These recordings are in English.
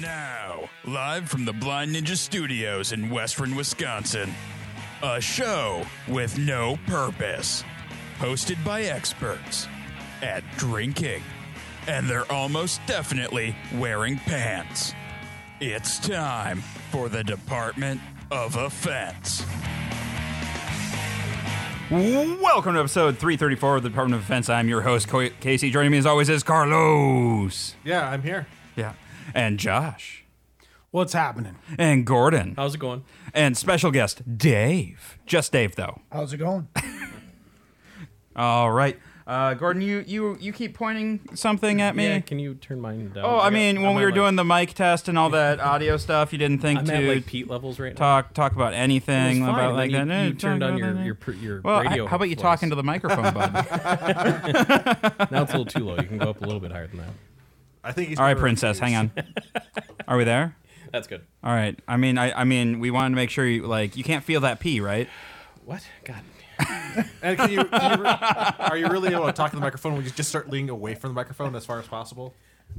Now, live from the Blind Ninja Studios in Western Wisconsin, a show with no purpose, hosted by experts at drinking, and they're almost definitely wearing pants. It's time for the Department of Offense. Welcome to episode 334 of the Department of Defense. I'm your host, Casey. Joining me as always is Carlos. Yeah, I'm here. Yeah. And Josh. What's happening? And Gordon. How's it going? And special guest, Dave. Just Dave, though. How's it going? All right. Uh, Gordon, you, you you keep pointing something at me. Yeah, can you turn mine down? oh, I got- mean, when I'm we at were like- doing the mic test and all that audio stuff, you didn't think I'm to at like Pete levels right now. talk talk about It anything was fine, about and like then that. you, Eh, you turned talk on your about that. your, pr- your Well, radio. how about you voice. talk into the microphone, bud? Now it's a little too low. You can go up a little bit higher than that. I think he's. all right, princess, hang on. Are we there? That's good. All right. I mean, I, I mean, we wanted to make sure you like you can't feel that pee, right? What? God. And can you, can you re- are you really able to talk to the microphone when you just start leaning away from the microphone as far as possible?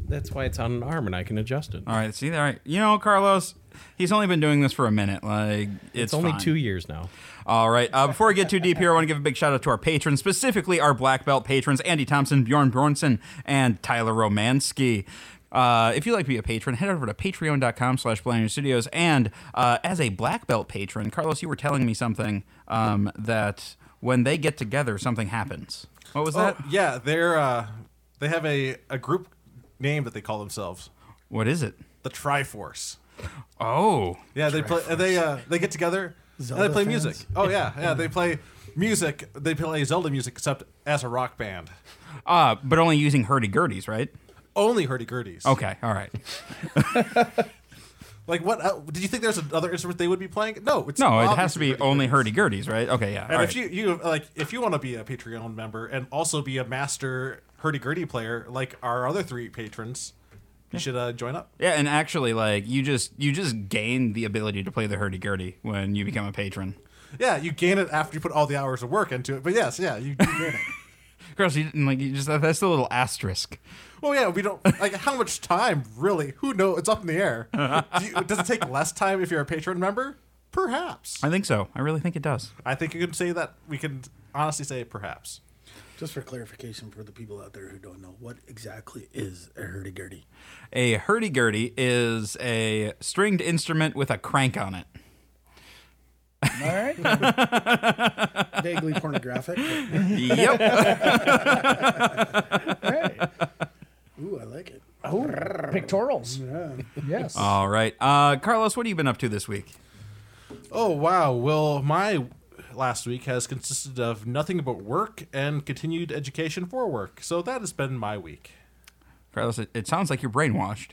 That's why it's on an arm and I can adjust it. All right. See, all right. You know, Carlos, he's only been doing this for a minute. Like it's, it's only fine. two years now. All right. Uh, before we get too deep here, I want to give a big shout out to our patrons, specifically our black belt patrons, Andy Thompson, Bjorn Bjornson, and Tyler Romansky. Uh, if you'd like to be a patron, head over to patreon.com slash Blind Studios. And uh, as a black belt patron, Carlos, you were telling me something um, that when they get together, something happens. What was that? Oh, yeah, they're uh, they have a, a group name that they call themselves What is it? the Triforce. Oh. Yeah, they play. They uh, they get together and they play fans? music. Oh yeah, yeah, they play music. They play Zelda music, except as a rock band. Uh, but only using hurdy-gurdies, right? Only hurdy gurdies. Okay, all right. Like what? Uh, did you think there's another instrument they would be playing? No, it's No, it has to be hurdy-gurdies. only hurdy-gurdies, right? Okay, yeah. And all if right. you you like if you want to be a Patreon member and also be a master hurdy gurdy player like our other three patrons, you should uh, join up. Yeah, and actually, like you just you just gain the ability to play the hurdy-gurdy when you become a patron. Yeah, you gain it after you put all the hours of work into it. But yes, yeah, you, you gain it. Girls, you didn't like you just that's a little asterisk. Well, yeah, we don't like how much time really. Who knows? It's up in the air. Do you, does it take less time if you're a patron member? Perhaps. I think so. I really think it does. I think you can say that. We can honestly say perhaps. Just for clarification for the people out there who don't know, what exactly is a hurdy-gurdy? A hurdy-gurdy is a stringed instrument with a crank on it. All right. Vaguely pornographic. Yep. all right. Ooh, I like it. Oh, pictorials. Yeah. Yes. All right, uh, Carlos, what have you been up to this week? Oh wow! Well, my last week has consisted of nothing but work and continued education for work. So that has been my week. Carlos, it, it sounds like you're brainwashed.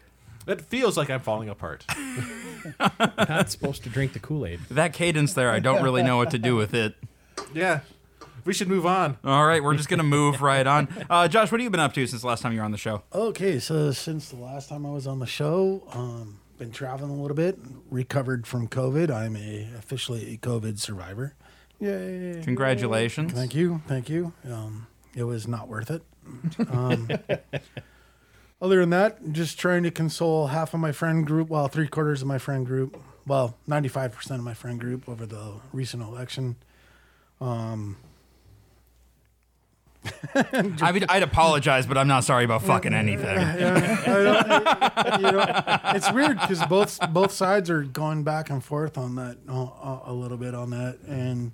It feels like I'm falling apart. Not supposed to drink the Kool Aid. That cadence there, I don't really know what to do with it. yeah, we should move on. All right, we're just gonna move right on. Uh, Josh, what have you been up to since the last time you were on the show? Okay, so since the last time I was on the show, um, been traveling a little bit, recovered from COVID. I'm a officially a COVID survivor. Yay! Congratulations. Thank you, thank you. Um, it was not worth it. Um, other than that, just trying to console half of my friend group, well, three quarters of my friend group, well, ninety-five percent of my friend group over the recent election. I mean, I'd apologize, but I'm not sorry about fucking anything. Yeah, I don't- you know, it's weird because both both sides are going back and forth on that uh, a little bit on that, and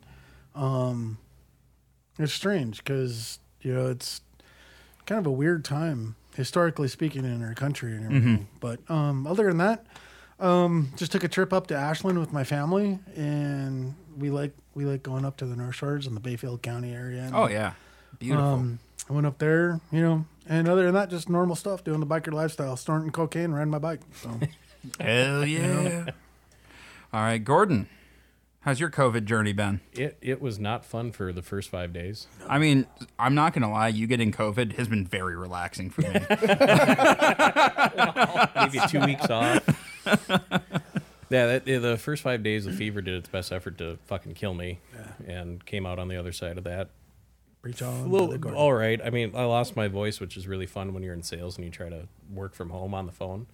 um, it's strange because you know it's kind of a weird time historically speaking in our country and everything. But um, other than that, um, just took a trip up to Ashland with my family, and we like we like going up to the North Shores in the Bayfield County area. And, Oh yeah, beautiful. um, I went up there, you know, and other than that, just normal stuff, doing the biker lifestyle, snorting cocaine, riding my bike. So Hell yeah! All right, Gordon, how's your COVID journey been? It it was not fun for the first five days. I mean, I'm not gonna lie, you getting COVID has been very relaxing for me. Gave you two weeks off. Yeah, that, yeah, the first five days, the fever did its best effort to fucking kill me, and came out on the other side of that. Reach on. A little, Brother Gordon. all right. I mean, I lost my voice, which is really fun when you're in sales and you try to work from home on the phone.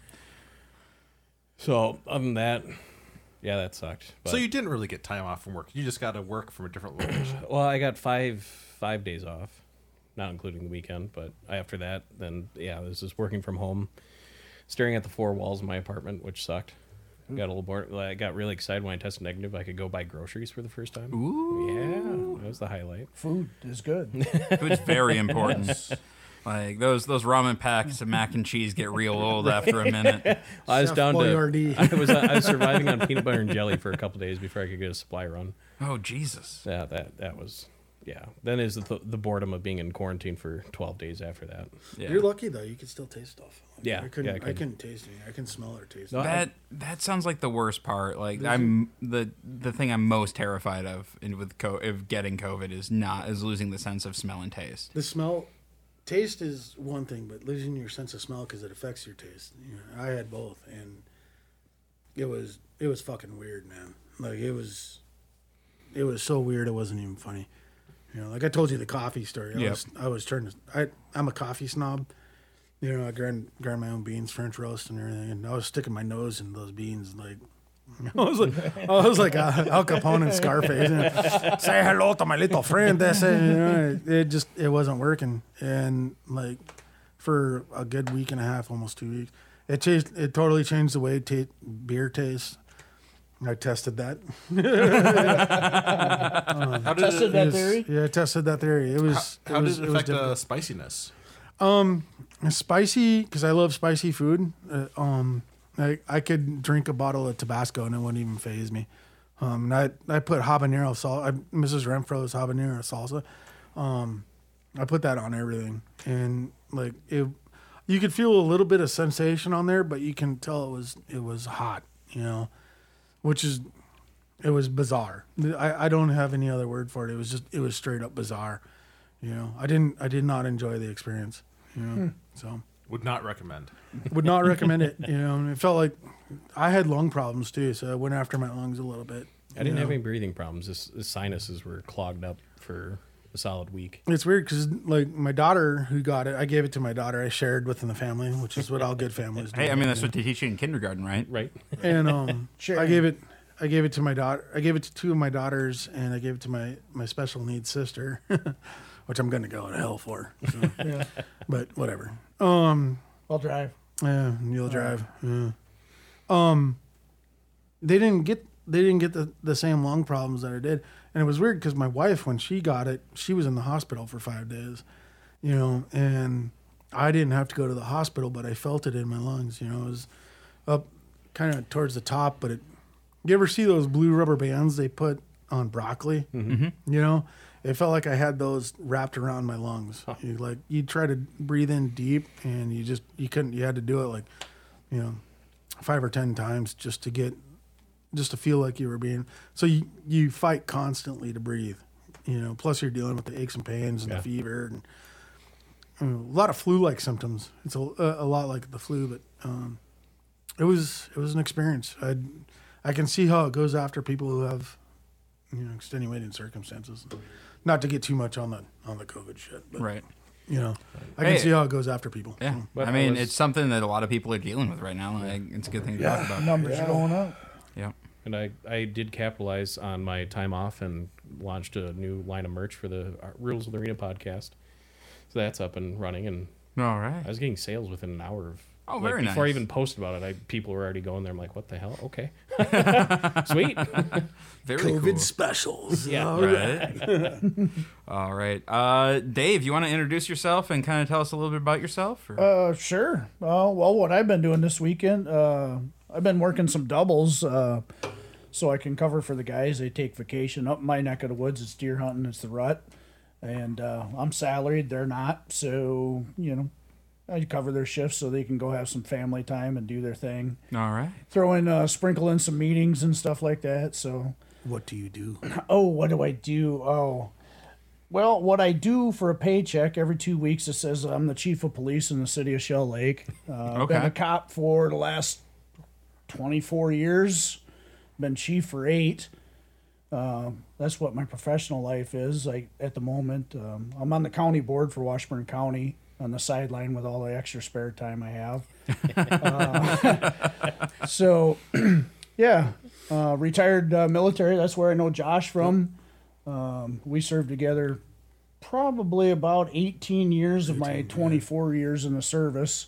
So other than that, yeah, that sucked. But, So you didn't really get time off from work. You just got to work from a different location. well, I got five five days off, not including the weekend. But after that, then yeah, this is working from home, staring at the four walls of my apartment, which sucked. Hmm. Got a little bored. I got really excited when I tested negative. I could go buy groceries for the first time. Ooh. Yeah, that was the highlight. Food is good. Food's very important. Like those those ramen packs of mac and cheese get real old after a minute. I was Chef down to Boyardee. I was uh, I was surviving on peanut butter and jelly for a couple days before I could get a supply run. Oh Jesus! Yeah, that that was yeah. Then is the, the boredom of being in quarantine for twelve days after that. Yeah. You're lucky though; you can still taste stuff. Like, Yeah, I couldn't. yeah, I I, could. couldn't taste it. I can smell or taste No, it. I- That that sounds like the worst part. Like I'm the the thing I'm most terrified of in with co- of getting COVID is not is losing the sense of smell and taste. The smell, taste is one thing, but losing your sense of smell because it affects your taste. You know, I had both, and it was it was fucking weird, man. Like it was, it was so weird. It wasn't even funny. You know, like I told you the coffee story. I Yep. was I was turning. I I'm a coffee snob. You know, I grind grind my own beans, French roast, and everything. And I was sticking my nose in those beans, like I was like, I was like uh, Al Capone and Scarface. And, Say hello to my little friend. That's it. You know, it, it just it wasn't working, and like for a good week and a half, almost two weeks, it changed. It totally changed the way ta- beer tastes. I tested that. How did Tested it, that It was- theory. Yeah, I tested that theory. It was. how it was, did it was affect difficult. uh, spiciness? spicy because I love spicy food. Uh, um, I I could drink a bottle of Tabasco and it wouldn't even phase me. Um, and I I put habanero salt. I, Mrs. Renfro's habanero salsa. Um, I put that on everything, and like it, you could feel a little bit of sensation on there, but you can tell it was it was hot. You know, which is it was bizarre. I, I don't have any other word for it. It was just it was straight up bizarre. You know, I didn't I did not enjoy the experience. You know, so Would not recommend. would not recommend it. You know, and it felt like I had lung problems too, so I went after my lungs a little bit. I didn't you have any breathing problems. This, the sinuses were clogged up for a solid week. It's weird because like my daughter who got it, I gave it to my daughter. I shared within the family, which is what all good families do. Hey, I mean that's what they teach you in kindergarten, right? Right. and um, I gave it. I gave it to my daughter. I gave it to two of my daughters, and I gave it to my my special needs sister, which I'm going to go to hell for. So. Yeah. But whatever. Um, I'll drive. Yeah, you'll drive. Yeah. Um, they didn't get they didn't get the, the same lung problems that I did, and it was weird because my wife, when she got it, she was in the hospital for five days, you know, and I didn't have to go to the hospital, but I felt it in my lungs. You know, it was up kind of towards the top, but it. You ever see those blue rubber bands they put on broccoli? Mm-hmm. You know, it felt like I had those wrapped around my lungs. You like you try to breathe in deep, and you just you couldn't. You had to do it like, you know, five or ten times just to get, just to feel like you were being. So you you fight constantly to breathe. You know, plus you're dealing with the aches and pains and Yeah. the fever and a lot of flu-like symptoms. It's a, a lot like the flu, but um, it was it was an experience. I I can see how it goes after people who have you know extenuating circumstances. Not to get too much on the on the COVID shit, but Right. you know, I can Hey. see how it goes after people. Yeah. So, But I I mean, was- it's something that a lot of people are dealing with right now. Like, it's a good thing to talk about. Numbers are going up. Yeah. And I, I did capitalize on my time off and launched a new line of merch for the uh, Rules of the Arena podcast. So that's up and running, and All right. I was getting sales within an hour of. Oh, like, very Before I even posted about it, I people were already going there. I'm like, what the hell? Okay, sweet. Very COVID cool. specials. Yeah. All right. Right. All right. Uh, Dave, you want to introduce yourself and kind of tell us a little bit about yourself? Or? Uh, sure. Uh, well, what I've been doing this weekend, uh, I've been working some doubles, uh, so I can cover for the guys. They take vacation up my neck of the woods. It's deer hunting. It's the rut, and uh, I'm salaried. They're not, so you know, I cover their shifts so they can go have some family time and do their thing. All right. Throw in, uh, sprinkle in some meetings and stuff like that. So What do you do? oh, what do I do? Oh, well, what I do for a paycheck every two weeks, it says I'm the chief of police in the city of Shell Lake. Uh, I've Been a cop for the last 24 years. Been chief for eight. Uh, that's what my professional life is. Like at the moment, um, I'm on the county board for Washburn County. On the sideline with all the extra spare time I have. Uh, so, yeah, uh, retired uh, military. That's where I know Josh from. Um, we served together probably about 18 years of my 24 years in the service.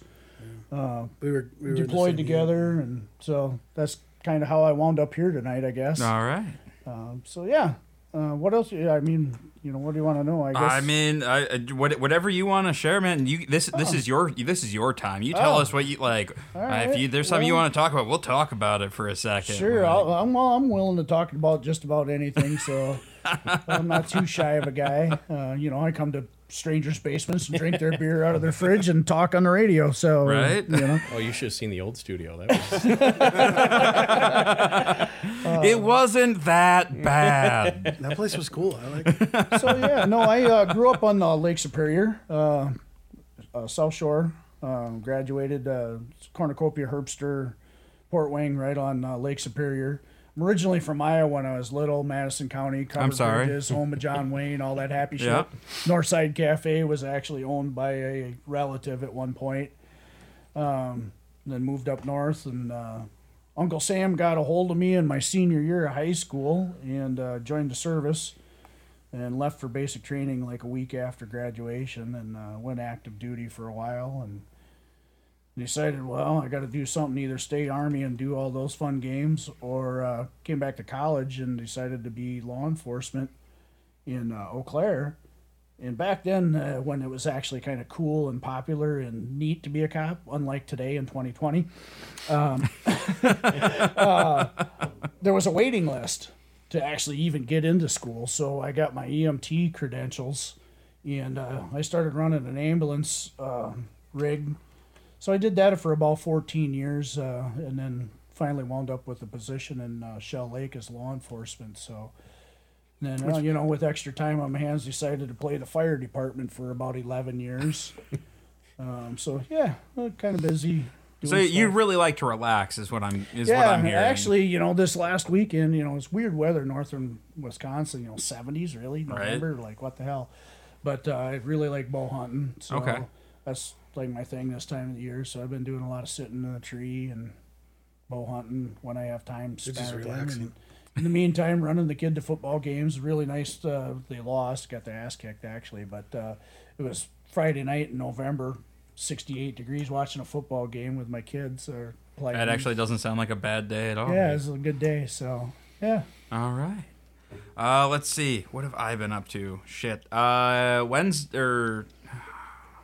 We were, we were deployed same together, and so that's kind of how I wound up here tonight, I guess. All right. Um, so yeah, uh, what else? I mean, you know, what do you want to know? I guess. I mean, I, I- what, whatever you want to share, man. You this this is your this is your time. You tell Oh. us what you like. Uh, if you there's something you want to talk about, we'll talk about it for a second. Sure, I'll, I'm well, I'm willing to talk about just about anything. So I'm not too shy of a guy. Uh, you know, I come to strangers' basements and drink their beer out of their fridge and talk on the radio. So Right? you know, Oh, you should have seen the old studio. That was it wasn't that bad. That place was cool. I like. it. so yeah, no, I uh, grew up on uh, Lake Superior, uh, uh, South Shore. Um, graduated uh, Cornucopia, Herbster, Port Wing, right on uh, Lake Superior. I'm originally from Iowa when I was little, Madison County. Covered sorry. Bridges, home of John Wayne, all that happy shit. Yeah. Northside Cafe was actually owned by a relative at one point. Um, then moved up north, and uh, Uncle Sam got a hold of me in my senior year of high school and uh, joined the service and left for basic training like a week after graduation and uh, went active duty for a while and decided well i got to do something either stay army and do all those fun games or uh, came back to college and decided to be law enforcement in uh, eau claire and back then uh, when it was actually kind of cool and popular and neat to be a cop unlike today in 2020 um, uh, there was a waiting list to actually even get into school. So I got my EMT credentials, and uh, I started running an ambulance uh, rig. So I did that for about 14 years, uh, and then finally wound up with a position in uh, Shell Lake as law enforcement. So then, uh, you know, with extra time on my hands, decided to play the fire department for about 11 years. um, so yeah, kind of busy. So doing you really like to relax, is what I'm is Yeah, what I'm hearing. actually, you know, this last weekend, you know, it's weird weather, northern Wisconsin, you know, seventies really, Right. November, like what the hell. But uh, I really like bow hunting, so Okay. that's like my thing this time of the year. So I've been doing a lot of sitting in the tree and bow hunting when I have time. It's just relaxing. And in the meantime, running the kid to football games. Really nice. Uh, they lost, got their ass kicked actually, but uh, it was Friday night in November. 68 degrees watching a football game with my kids or playing that actually doesn't sound like a bad day at all. yeah, it was a good day. So yeah, All right. Uh, let's see. What have I been up to? Shit. Uh, Wednesday, or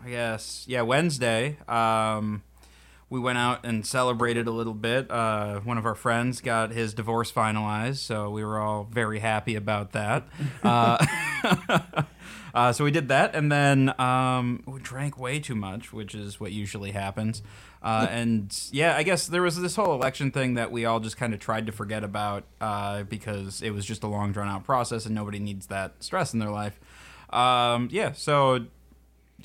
I guess, yeah, Wednesday. Um, we went out and celebrated a little bit. Uh, one of our friends got his divorce finalized, so we were all very happy about that. Uh, uh, so we did that, and then um, we drank way too much, which is what usually happens. Uh, and yeah, I guess there was this whole election thing that we all just kind of tried to forget about uh, because it was just a long, drawn out process, and nobody needs that stress in their life. Um, yeah, so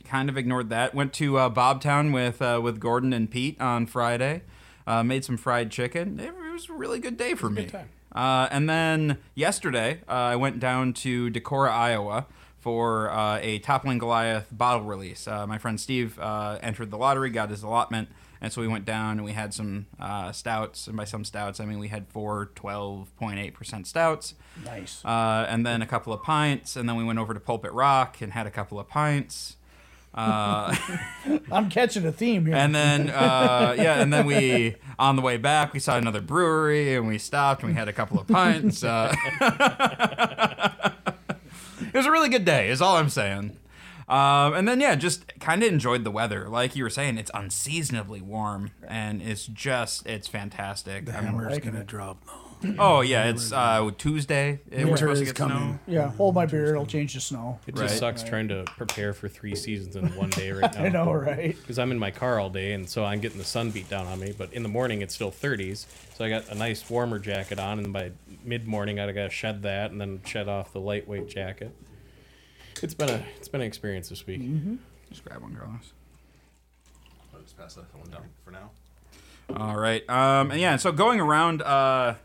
kind of ignored that. Went to uh, Bobtown with uh, with Gordon and Pete on Friday. Uh, made some fried chicken. It was a really good day for me. Uh, and then yesterday, uh, I went down to Decorah, Iowa, for uh, a Toppling Goliath bottle release. Uh, my friend Steve uh, entered the lottery, got his allotment, and so we went down and we had some uh, stouts. And by some stouts, I mean we had four 12.8% stouts. nice. Uh, and then a couple of pints, and then we went over to Pulpit Rock and had a couple of pints. Uh, I'm catching a theme here. and then, uh, yeah, and then we, on the way back, we saw another brewery, and we stopped, and we had a couple of pints. Uh, it was a really good day, is all I'm saying. Um, and then, yeah, just kind of enjoyed the weather. Like you were saying, it's unseasonably warm, and it's just, it's fantastic. The I'm- hammer's liking gonna it. drop. though. Oh, yeah, it's uh, Tuesday. We're Winter supposed to is get snow. coming. yeah, hold my beer. It'll change to snow. It Right. just sucks trying to prepare for three seasons in one day right now. I know, right? Because I'm in my car all day, and so I'm getting the sun beat down on me. But in the morning, it's still 30s, so I got a nice warmer jacket on, and by mid morning, I got to shed that and then shed off the lightweight jacket. It's been a it's been an experience this week. Just grab one, Carlos. I'll just pass that one down for now. All right. Um, and yeah, so going around uh,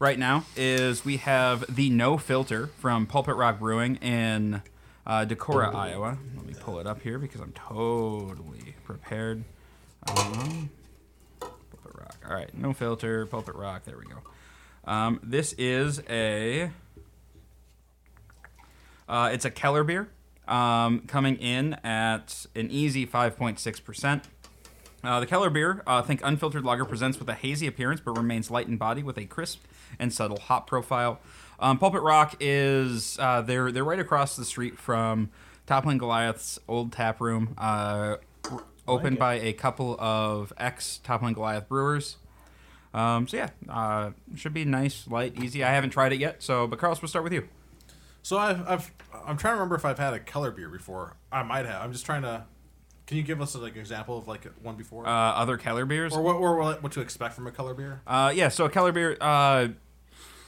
right now is we have the No Filter from Pulpit Rock Brewing in uh, Decorah, Iowa. Let me pull it up here because I'm totally prepared. Um, Pulpit Rock. All right, no filter. Pulpit Rock. There we go. Um, this is a. Uh, it's a Keller beer, um, coming in at an easy 5.6%. Uh, the Keller beer, uh, think unfiltered lager, presents with a hazy appearance but remains light in body with a crisp and subtle hop profile. Um, Pulpit Rock is uh, they're they're right across the street from Toppling Goliath's old tap room, uh, r- opened by a couple of ex Toppling Goliath brewers. Um, so yeah, uh, should be nice, light, easy. I haven't tried it yet, so but Carlos, we'll start with you. So I've, I've I'm trying to remember if I've had a Keller beer before. I might have. I'm just trying to. Can you give us like an example of like one before, Uh, other Keller beers? or what, or what what to expect from a Keller beer? Uh, yeah, so a Keller beer, uh,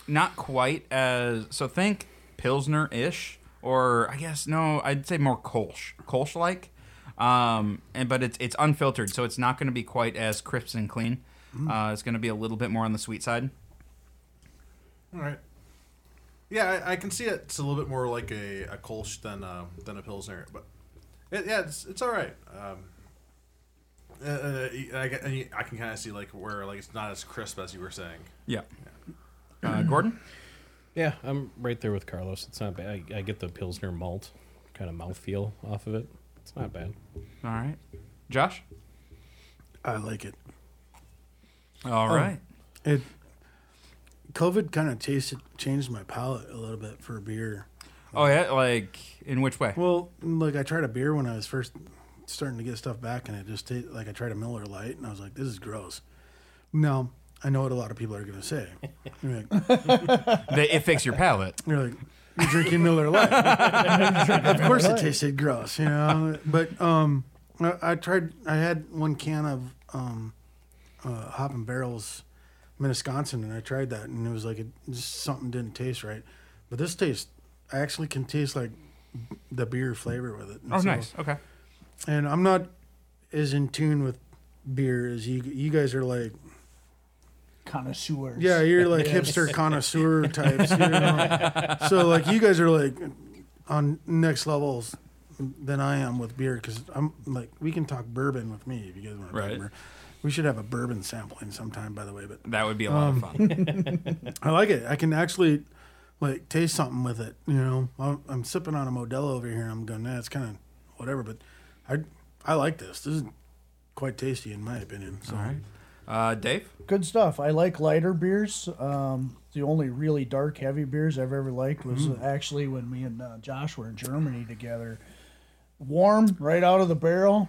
not quite as so. Think Pilsner ish, or I guess no, I'd say more Kolsch, Kolsch like. Um, and but it's it's unfiltered, so it's not going to be quite as crisp and clean. Uh, it's going to be a little bit more on the sweet side. All right. Yeah, I, I can see it. It's a little bit more like a, a Kolsch than uh, than a Pilsner, but it, yeah, it's it's all right. Um, uh, uh, I, get- and I can kind of see like where like it's not as crisp as you were saying. Yeah. Uh, Gordon. Yeah, I'm right there with Carlos. It's not bad. I, I get the Pilsner malt kind of mouthfeel off of it. It's not bad. All right. Josh. I like it. All right. It COVID kind of tasted changed my palate a little bit for beer. Oh yeah, like in which way? Well, like I tried a beer when I was first starting to get stuff back, and it just ta- like I tried a Miller Lite, and I was like, "This is gross." Now I know what a lot of people are going to say. You're like, They, it fixed your palate. you're like, "You're drinking Miller Lite. of course, it tasted gross, you know. But um, I, I tried. I had one can of um, uh, Hop and Barrels, Minnetonka, and I tried that, and it was like it just something didn't taste right. But this tastes, I actually can taste like the beer flavor with it. And Oh, so- nice. Okay. and I'm not as in tune with beer as you. You guys are like, Connoisseurs. yeah, you're like Yes. hipster connoisseur types. You know? so like you guys are like on next levels than I am with beer because I'm like we can talk bourbon with me if you guys want to Right. bourbon. We should have a bourbon sampling sometime, by the way. But That would be a lot of um, fun. I like it. I can actually like taste something with it. You know, I'm, I'm sipping on a Modelo over here, and I'm going, nah, it's kind of whatever. But I I like this. This is quite tasty in my opinion. So. All right. Uh, Dave. Good stuff. I like lighter beers. Um, the only really dark, heavy beers I've ever liked was Mm. actually when me and uh, Josh were in Germany together. Warm, right out of the barrel.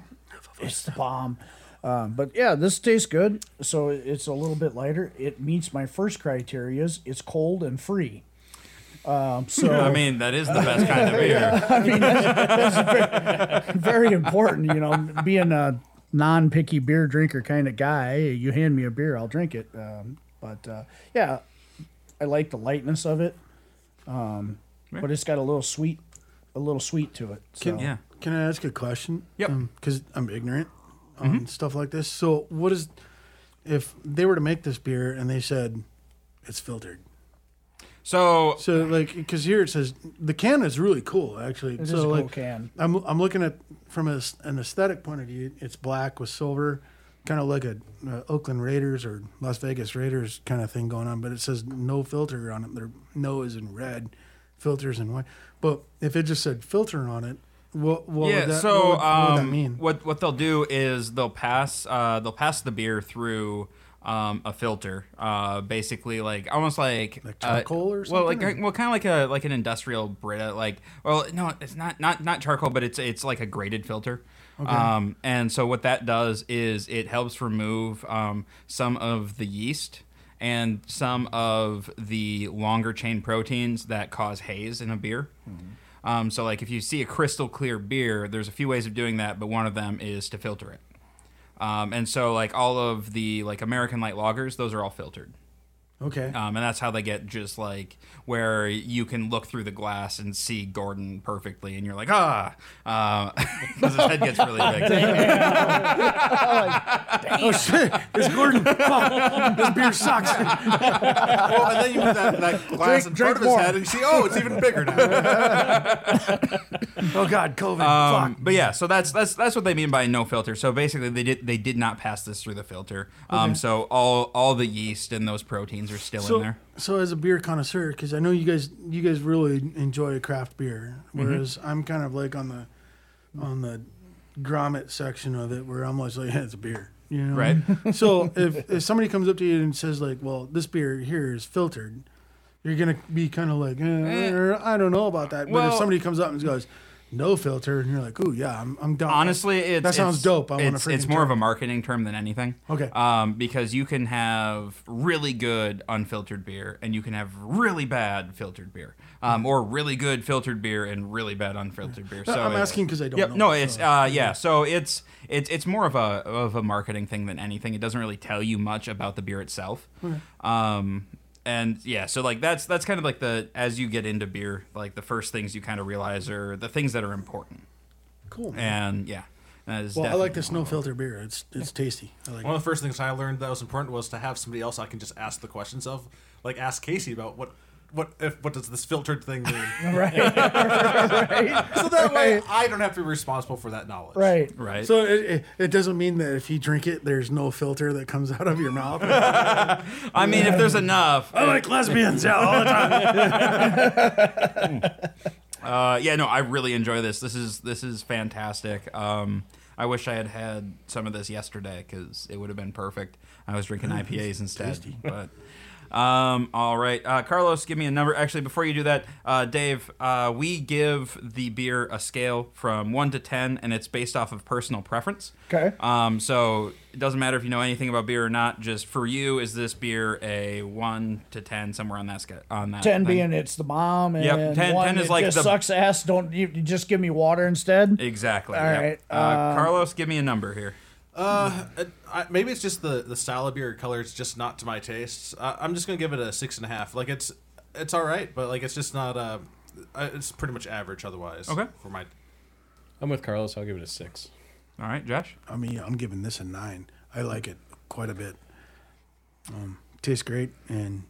It's the bomb. Um, but yeah, this tastes good. So it's a little bit lighter. It meets my first criterias. It's cold and free. Um, so I mean, that is the best kind of beer. I mean, that's, that's very, very important. You know, being a non-picky beer drinker kind of guy, you hand me a beer, I'll drink it. Um, but uh, yeah, I like the lightness of it. Um, but it's got a little sweet, a little sweet to it. So. Can, Yeah. Can I ask a question? Yep. Because I'm ignorant on stuff like this. So, what is if they were to make this beer and they said it's filtered? So So, like, because here it says the can is really cool, actually. It is so, a cool can. I'm I'm looking at from a, an aesthetic point of view. It's black with silver, kind of like a uh, Oakland Raiders or Las Vegas Raiders kind of thing going on. But it says no filter on it. Their no is in red, filters in white. But if it just said filter on it, what, what yeah, would that, so what would, what would um, that mean? what what they'll do is they'll pass uh, they'll pass the beer through um, a filter, uh, basically like almost like Like uh, charcoal or Well, like something, or- well, kind of like a like an industrial Brita, like well, no, it's not not not charcoal, but it's it's like a grated filter. Um, and so what that does is it helps remove um, some of the yeast and some of the longer chain proteins that cause haze in a beer. Um, so, like, if you see a crystal clear beer, there's a few ways of doing that, but one of them is to filter it. Um, and so, like, all of the like American light lagers, those are all filtered. Okay. Um, and that's how they get just like where you can look through the glass and see Gordon perfectly, and you're like, ah, because his head gets really big. oh shit! It's Gordon. Fuck. This beer sucks. well, and then you move that, that glass in Drink- front of drink more. his head, and you see, oh, it's even bigger now. Oh god, COVID. Um, Fuck. but yeah, so that's that's that's what they mean by no filter. So basically, they did they did not pass this through the filter. Um, so all all the yeast and those proteins are still So, in there. so as a beer connoisseur, because I know you guys, you guys really enjoy craft beer, Mm-hmm. whereas I'm kind of like on the, on the grommet section of it, where I'm always like, yeah, it's a beer, you know. Right. so if if somebody comes up to you and says like, well, this beer here is filtered, you're gonna be kind of like, eh, I don't know about that. but Well- if somebody comes up and goes, no filter, and you're like, oh yeah, I'm, I'm down. Honestly, it's, that sounds it's- dope. I want it's, to it's more try of a marketing term than anything. Okay. Um, because you can have really good unfiltered beer, and you can have really bad filtered beer, um, or really good filtered beer and really bad unfiltered beer. No, So I'm asking 'cause I don't Yep, know, No, it's so- uh, yeah. So it's it's it's more of a of a marketing thing than anything. It doesn't really tell you much about the beer itself. Um, and yeah, so like that's that's kind of like the as you get into beer, like the first things you kind of realize are the things that are important. Cool. And yeah, that is Well, I like definitely this no filter beer. It's it's tasty. I like One it. of the first things I learned that was important was to have somebody else I can just ask the questions of, like ask Casey about what. What if what does this filtered thing mean? right, right, so that way I don't have to be responsible for that knowledge. right. right. So it, it, it doesn't mean that if you drink it, there's no filter that comes out of your mouth. I mean, if there's enough, I like lesbians, yeah, all the time. uh, yeah, no, I really enjoy this. This is this is fantastic. Um, I wish I had had some of this yesterday because it would have been perfect. I was drinking IPAs instead, but. Um, all right, uh, Carlos, give me a number. Actually, before you do that, uh, Dave, uh, we give the beer a scale from one to ten, and it's based off of personal preference. Okay. Um, so it doesn't matter if you know anything about beer or not. Just for you, is this beer a one to ten, somewhere on that scale? On that Ten thing? being it's the bomb, and Yep, 10 one 10 is like just the- sucks ass. Don't you, you just give me water instead? Exactly. All yep. right, Uh, um, Carlos, give me a number here. Uh, it- I, maybe it's just the the style of beer or color. It's just not to my tastes. I, I'm just gonna give it a six and a half. Like it's it's all right, but like it's just not. Uh, uh, it's pretty much average otherwise. Okay. For my I'm with Carlos. I'll give it a six. All right, Josh. I mean, I'm giving this a nine. I like it quite a bit. Um, tastes great, and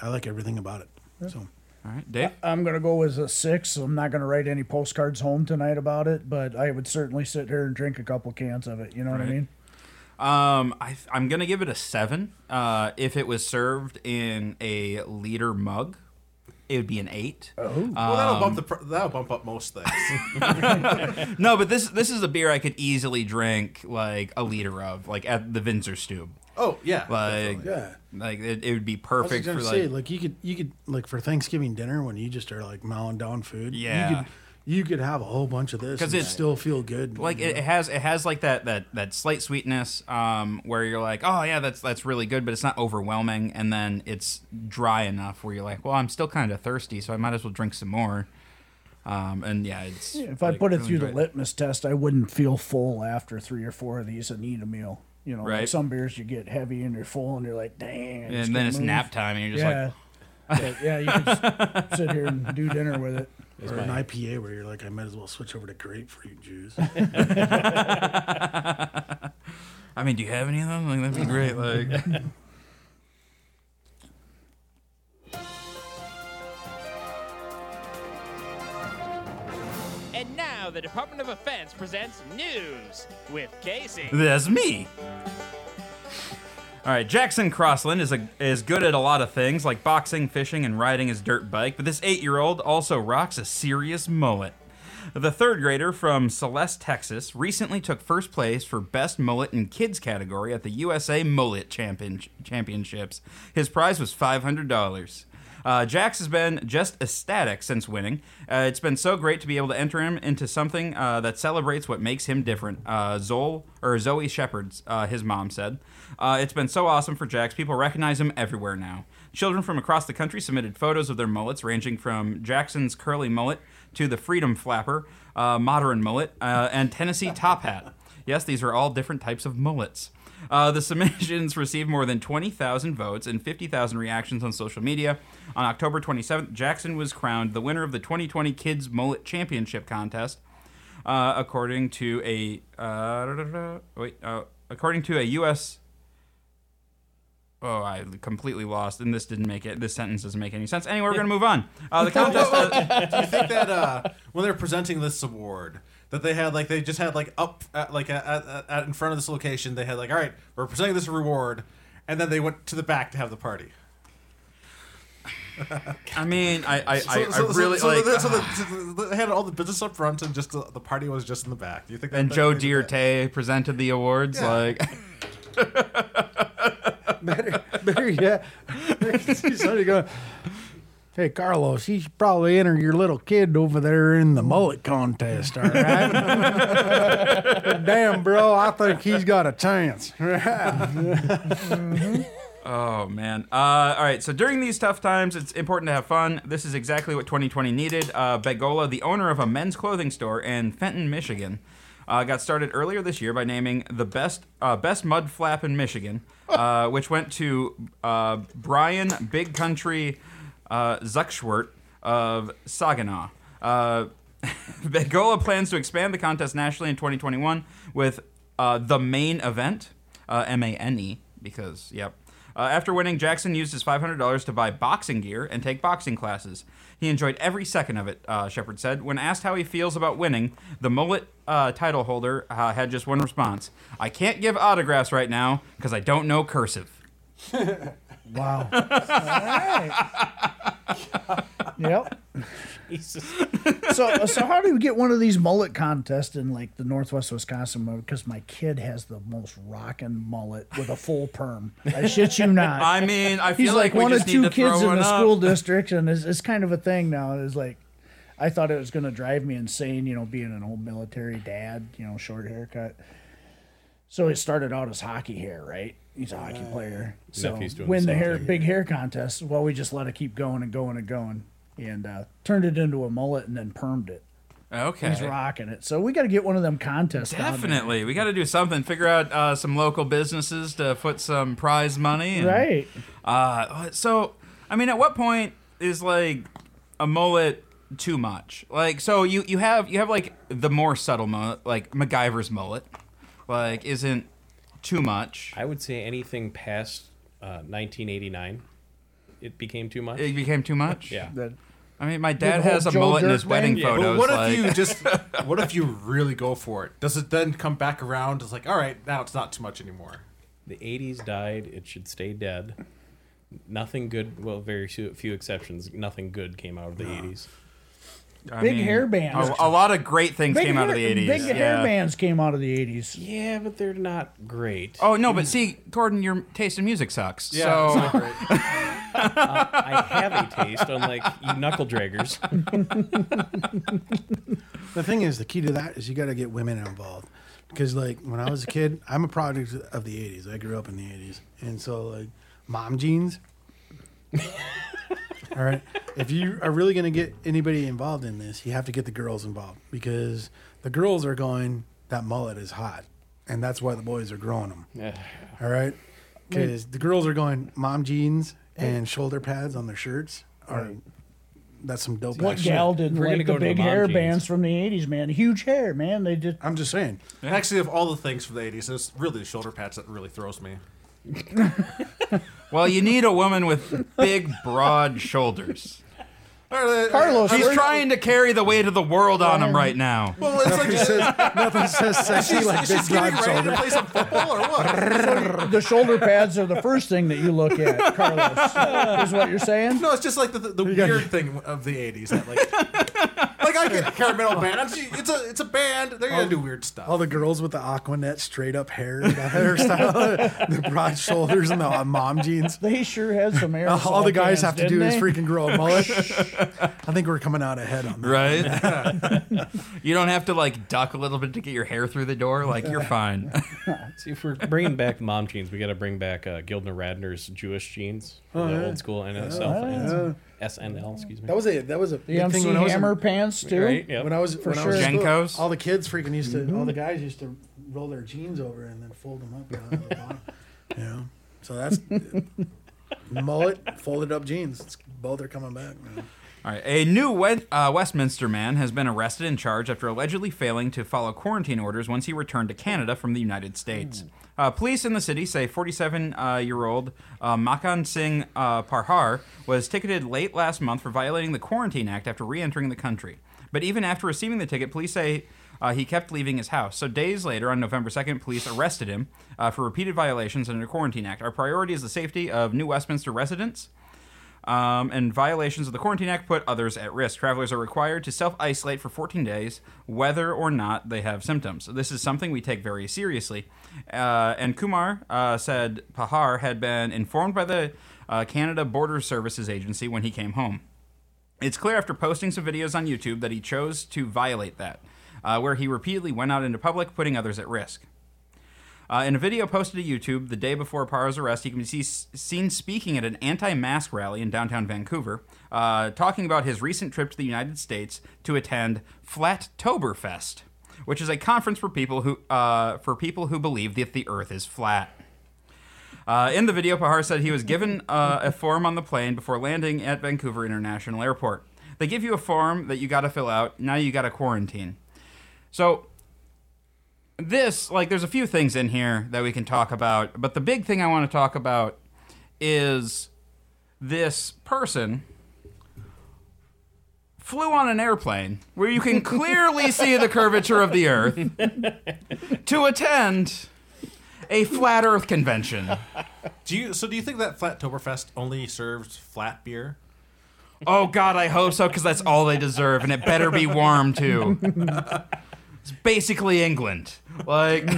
I like everything about it. So All right, Dave. I'm gonna go with a six. I'm not gonna write any postcards home tonight about it, but I would certainly sit here and drink a couple cans of it. You know what I mean? Um, I, I'm gonna give it a seven. Uh, if it was served in a liter mug, it would be an eight. Oh. well, that'll Um, bump the pr- that'll bump up most things. No, but this this is a beer I could easily drink like a liter of, like at the Windsor Stube. Oh yeah, Like, definitely. yeah. like it, it would be I was perfect gonna for say, like. like you could, you could, like for Thanksgiving dinner when you just are like mowing down food. Yeah. you could, you could have a whole bunch of this 'Cause and it still feel good. like it, it has it has like that that that slight sweetness um where you're like oh yeah that's that's really good but it's not overwhelming and then it's dry enough where you're like well I'm still kind of thirsty so I might as well drink some more um and yeah it's If I put it really through the great. litmus test, I wouldn't feel full after three or four of these and eat a meal. You know, like some beers you get heavy and you're full and you're like, dang. I just and then it's move." nap time and you're just like yeah. But, yeah, you can s- sit here and do dinner with it. Is or an IPA where you're like, I might as well switch over to grapefruit juice. I mean do you have any of them like that'd be great like now the Department of Defense presents news with Casey. That's me. All right, Jackson Crossland is a, is good at a lot of things like boxing, fishing, and riding his dirt bike, but this eight-year-old also rocks a serious mullet. The third grader from Celeste, Texas, recently took first place for best mullet in kids category at the USA Mullet Champion- Championships. His prize was five hundred dollars. Uh, Jax has been just ecstatic since winning. Uh, it's been so great to be able to enter him into something uh, that celebrates what makes him different. Uh, Zol or Zoe Shepard, uh, his mom said. Uh, it's been so awesome for Jax. People recognize him everywhere now. Children from across the country submitted photos of their mullets, ranging from Jackson's curly mullet to the Freedom Flapper, modern mullet, and Tennessee top hat. Yes, these are all different types of mullets. Uh, the submissions received more than 20,000 votes and 50,000 reactions on social media. On October 27th, Jackson was crowned the winner of the 2020 Kids Mullet Championship contest, uh, according to a uh, wait, uh, according to a U.S. Oh, I completely lost, and this didn't make it. This sentence doesn't make any sense. Anyway, we're gonna move on. Uh, the contest. uh, Do you think that uh, when they're presenting this award, that they had like they just had like up uh, at, like at, at, at in front of this location, they had like, all right, we're presenting this reward, and then they went to the back to have the party. I mean, I, I, So, I, I so, so- really so, like. the, so, the, so they had all the business up front, and just the, the party was just in the back. Do you think? And that Joe they? Dirt presented the awards. Yeah. Like, better, better yet, somebody going, Hey, Carlos, you should probably enter your little kid over there in the mullet contest, all right? Damn, bro, I think he's got a chance. oh man. Uh, all right. So during these tough times, it's important to have fun. This is exactly what 2020 needed. Uh, Begola, the owner of a men's clothing store in Fenton, Michigan, uh, got started earlier this year by naming the best uh, best mud flap in Michigan, uh, which went to uh, Brian Big Country uh, Zuckschwert of Saginaw. Uh, Begola plans to expand the contest nationally in 2021 with uh, the main event, uh, M A N E, because, yep. Uh, after winning, Jackson used his $500 to buy boxing gear and take boxing classes. He enjoyed every second of it, uh, Shepard said. When asked how he feels about winning, the mullet uh, title holder uh, had just one response I can't give autographs right now because I don't know cursive. Wow. All right. yep. Jesus. So, so how do you get one of these mullet contests in like the Northwest Wisconsin? Because my kid has the most rockin' mullet with a full perm. I shit you not. I mean, I feel He's like, like, one of two kids in the up. school district, and it's, it's kind of a thing now. It's like, I thought it was going to drive me insane, you know, being an old military dad, you know, short haircut. So it started out as hockey hair, right? He's a hockey player. So Nephew's doing win the the same hair, thing. big hair contest. Well, we just let it keep going and going and going, and uh, turned it into a mullet and then permed it. Okay. He's rocking it. So we got to get one of them contests. down there. Definitely. We got to do something. Figure out uh, some local businesses to put some prize money. And, Right. Uh, so, I mean, at what point is like a mullet too much? Like, so you you have you have like the more subtle mullet, like MacGyver's mullet, like isn't too much. I would say anything past uh, 1989, it became too much. It became too much. yeah. That- I mean, my dad has a Joe mullet in Dirt his thing? wedding Yeah. But photos. But what like, if you just? What if you really go for it? Does it then come back around? It's like, all right, now it's not too much anymore. The 80s died. It should stay dead. Nothing good. Well, very few, few exceptions. Nothing good came out of the 80s. I Big mean, hair bands. A, a lot of great things Big came out of the '80s. Big yeah. hair bands came out of the 80s. Yeah, but they're not great. Oh no, but see, Gordon, your taste in music sucks. Yeah, so it's not great. Uh, I have a taste, unlike you knuckle draggers. The thing is, the key to that is you got to get women involved. Because, like, when I was a kid, I'm a product of the 80s. I grew up in the 80s. And so, like, mom jeans. All right. If you are really going to get anybody involved in this, you have to get the girls involved because the girls are going, that mullet is hot. And that's why the boys are growing them. Yeah. All right. Because the girls are going, mom jeans and shoulder pads on their shirts are. That's some dope What ass shit. gal didn't We're gonna like go the to the big mom hair jeans. bands from the 80s, man? Huge hair, man. They just I'm just saying. Actually, of all the things from the '80s, it's really the shoulder pads that really throws me. well, you need a woman with big, broad shoulders. Uh, Carlos. She's trying to carry the weight of the world on him right now. Well, it's like Nothing says, nothing says sexy like is big she getting broad ready to shoulders. play some football or what? the shoulder pads are the first thing that you look at, Carlos. is what you're saying? No, it's just like the, the, the weird thing of the '80s that like, like I get hair metal band. It's a it's a band. They're gonna do weird stuff. All the girls with the Aquanet straight up hair, the hairstyle, the broad shoulders, and the mom jeans. They sure had some air. All the guys have to do is freaking grow a mullet. I think we're coming out ahead on that. Right? you don't have to like duck a little bit to get your hair through the door. Like you're fine. See, if we're bringing back mom jeans, we got to bring back uh, Gilda Radner's Jewish jeans, from the old school NSL, SNL, excuse me. That was a that was a The big MC thing when I was in- Hammer pants too. right? Yep. when I was when I was sure. in school, JNCOs? all the kids freaking used to all the mm-hmm. guys used to roll their jeans over and then fold them up down at the bottom. You know, so that's mullet, folded up jeans. It's, both are coming back. Man. All right. A new uh, Westminster man has been arrested and charged after allegedly failing to follow quarantine orders once he returned to Canada from the United States. Uh, police in the city say 47 uh, year old uh, Makan Singh uh, Parhar was ticketed late last month for violating the Quarantine Act after re entering the country. But even after receiving the ticket, police say uh, he kept leaving his house. So days later, on November 2nd, police arrested him uh, for repeated violations under the Quarantine Act. Our priority is the safety of New Westminster residents um, and violations of the Quarantine Act put others at risk. Travelers are required to self isolate for 14 days, whether or not they have symptoms. This is something we take very seriously. Uh, and Kumar uh, said Pahar had been informed by the uh, Canada Border Services Agency when he came home. It's clear after posting some videos on YouTube that he chose to violate that, uh, where he repeatedly went out into public, putting others at risk. Uh, in a video posted to YouTube the day before Parr's arrest, he can be see, seen speaking at an anti-mask rally in downtown Vancouver, uh, talking about his recent trip to the United States to attend Flattoberfest, which is a conference for people who uh, for people who believe that the Earth is flat. Uh, in the video, Pahar said he was given uh, a form on the plane before landing at Vancouver International Airport. They give you a form that you got to fill out. Now you got to quarantine. So this like there's a few things in here that we can talk about but the big thing i want to talk about is this person flew on an airplane where you can clearly see the curvature of the earth to attend a flat earth convention Do you? So do you think that Flattoberfest only serves flat beer? oh god i hope so because that's all they deserve and it better be warm too it's basically england like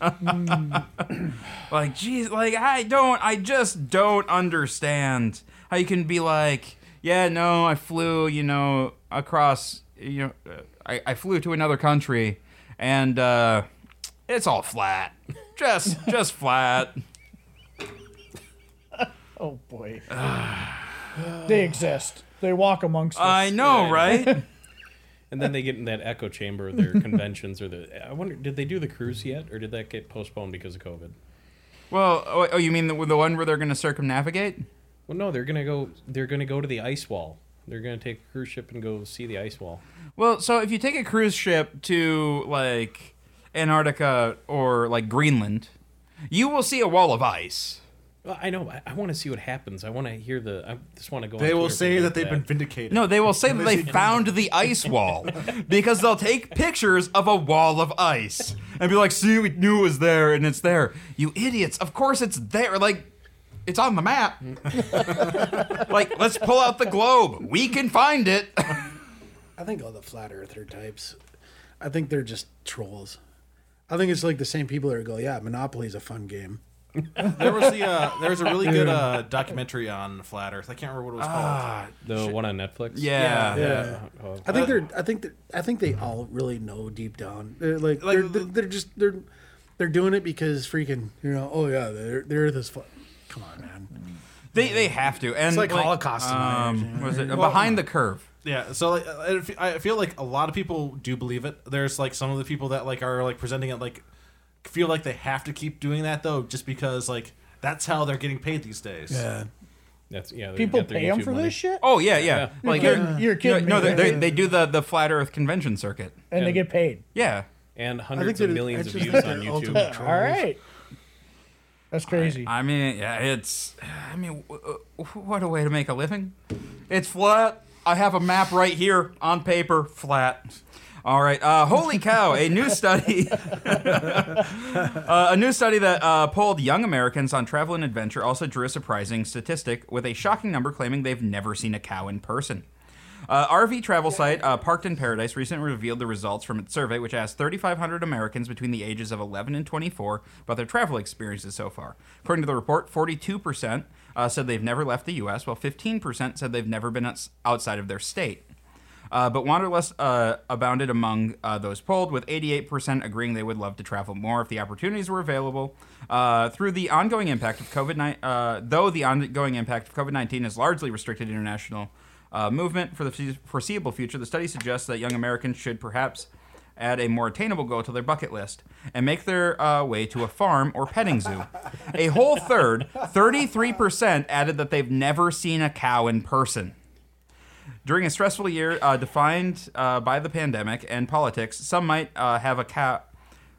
like geez like i don't i just don't understand how you can be like yeah no i flew you know across you know uh, i, I flew to another country and uh it's all flat just just flat Oh boy. they exist. They walk amongst us. i know right And then they get in that echo chamber of their conventions or the. I wonder, did they do the cruise yet, or did that get postponed because of COVID? well oh, oh you mean the, the one where they're gonna circumnavigate Well, no, they're gonna go. They're gonna go to the ice wall. They're gonna take a cruise ship and go see the ice wall. Well, so if you take a cruise ship to like Antarctica or like Greenland, you will see a wall of ice. Well, I know. I, I want to see what happens. I want to hear the. I just want to go. They on will Twitter say and that they've been vindicated. No, they will say that they found the ice wall because they'll take pictures of a wall of ice and be like, "See, we knew it was there, and it's there." You idiots! Of course it's there. Like, it's on the map. like, let's pull out the globe. We can find it. I think all the flat earther types, I think they're just trolls. I think it's like the same people that go, yeah, Monopoly's a fun game. There was the uh, there was a really good uh, documentary on flat Earth. I can't remember what it was Ah, the one on Netflix. yeah. Yeah. Oh, I think they're. I think that. I think they all really know deep down. They're like, Like they're, they're, they're just they're they're doing it because freaking you know. Oh yeah, the, the Earth is. Flat. Come on, man. They they have to. And It's like Holocaust Um, deniers, you know? was it behind the curve? Yeah, so like, I fe- I feel like a lot of people do believe it. There's like some of the people that like are like presenting it like feel like they have to keep doing that though, just because like that's how they're getting paid these days. Yeah. That's yeah. People get their pay them YouTube for money. this shit, Oh yeah, yeah. You're Like kidding- they're- you're kidding no, me, no, they, they they do the the flat Earth convention circuit. and they get paid. Yeah. and hundreds of millions of views on YouTube. All right. That's crazy. I mean, yeah, it's. I mean, w- what a way to make a living. It's flat. I have a map right here on paper. Flat. All right. Uh, holy cow! A new study. uh, a new study that uh, polled young Americans on travel and adventure also drew a surprising statistic, with a shocking number claiming they've never seen a cow in person. Uh, RV travel site uh, Parked in Paradise recently revealed the results from its survey, which asked 3,500 Americans between the ages of 11 and 24 about their travel experiences so far. According to the report, 42% uh, said they've never left the U.S., while 15% said they've never been outside of their state. Uh, but wanderlust uh, abounded among uh, those polled, with 88% agreeing they would love to travel more if the opportunities were available. Uh, through the ongoing impact of COVID, ni- uh, though the ongoing impact of COVID 19 has largely restricted international uh, movement for the foreseeable future, the study suggests that young Americans should perhaps add a more attainable goal to their bucket list and make their uh, way to a farm or petting zoo. A whole third, 33%, added that they've never seen a cow in person. During a stressful year uh, defined uh, by the pandemic and politics, some might uh, have a cow.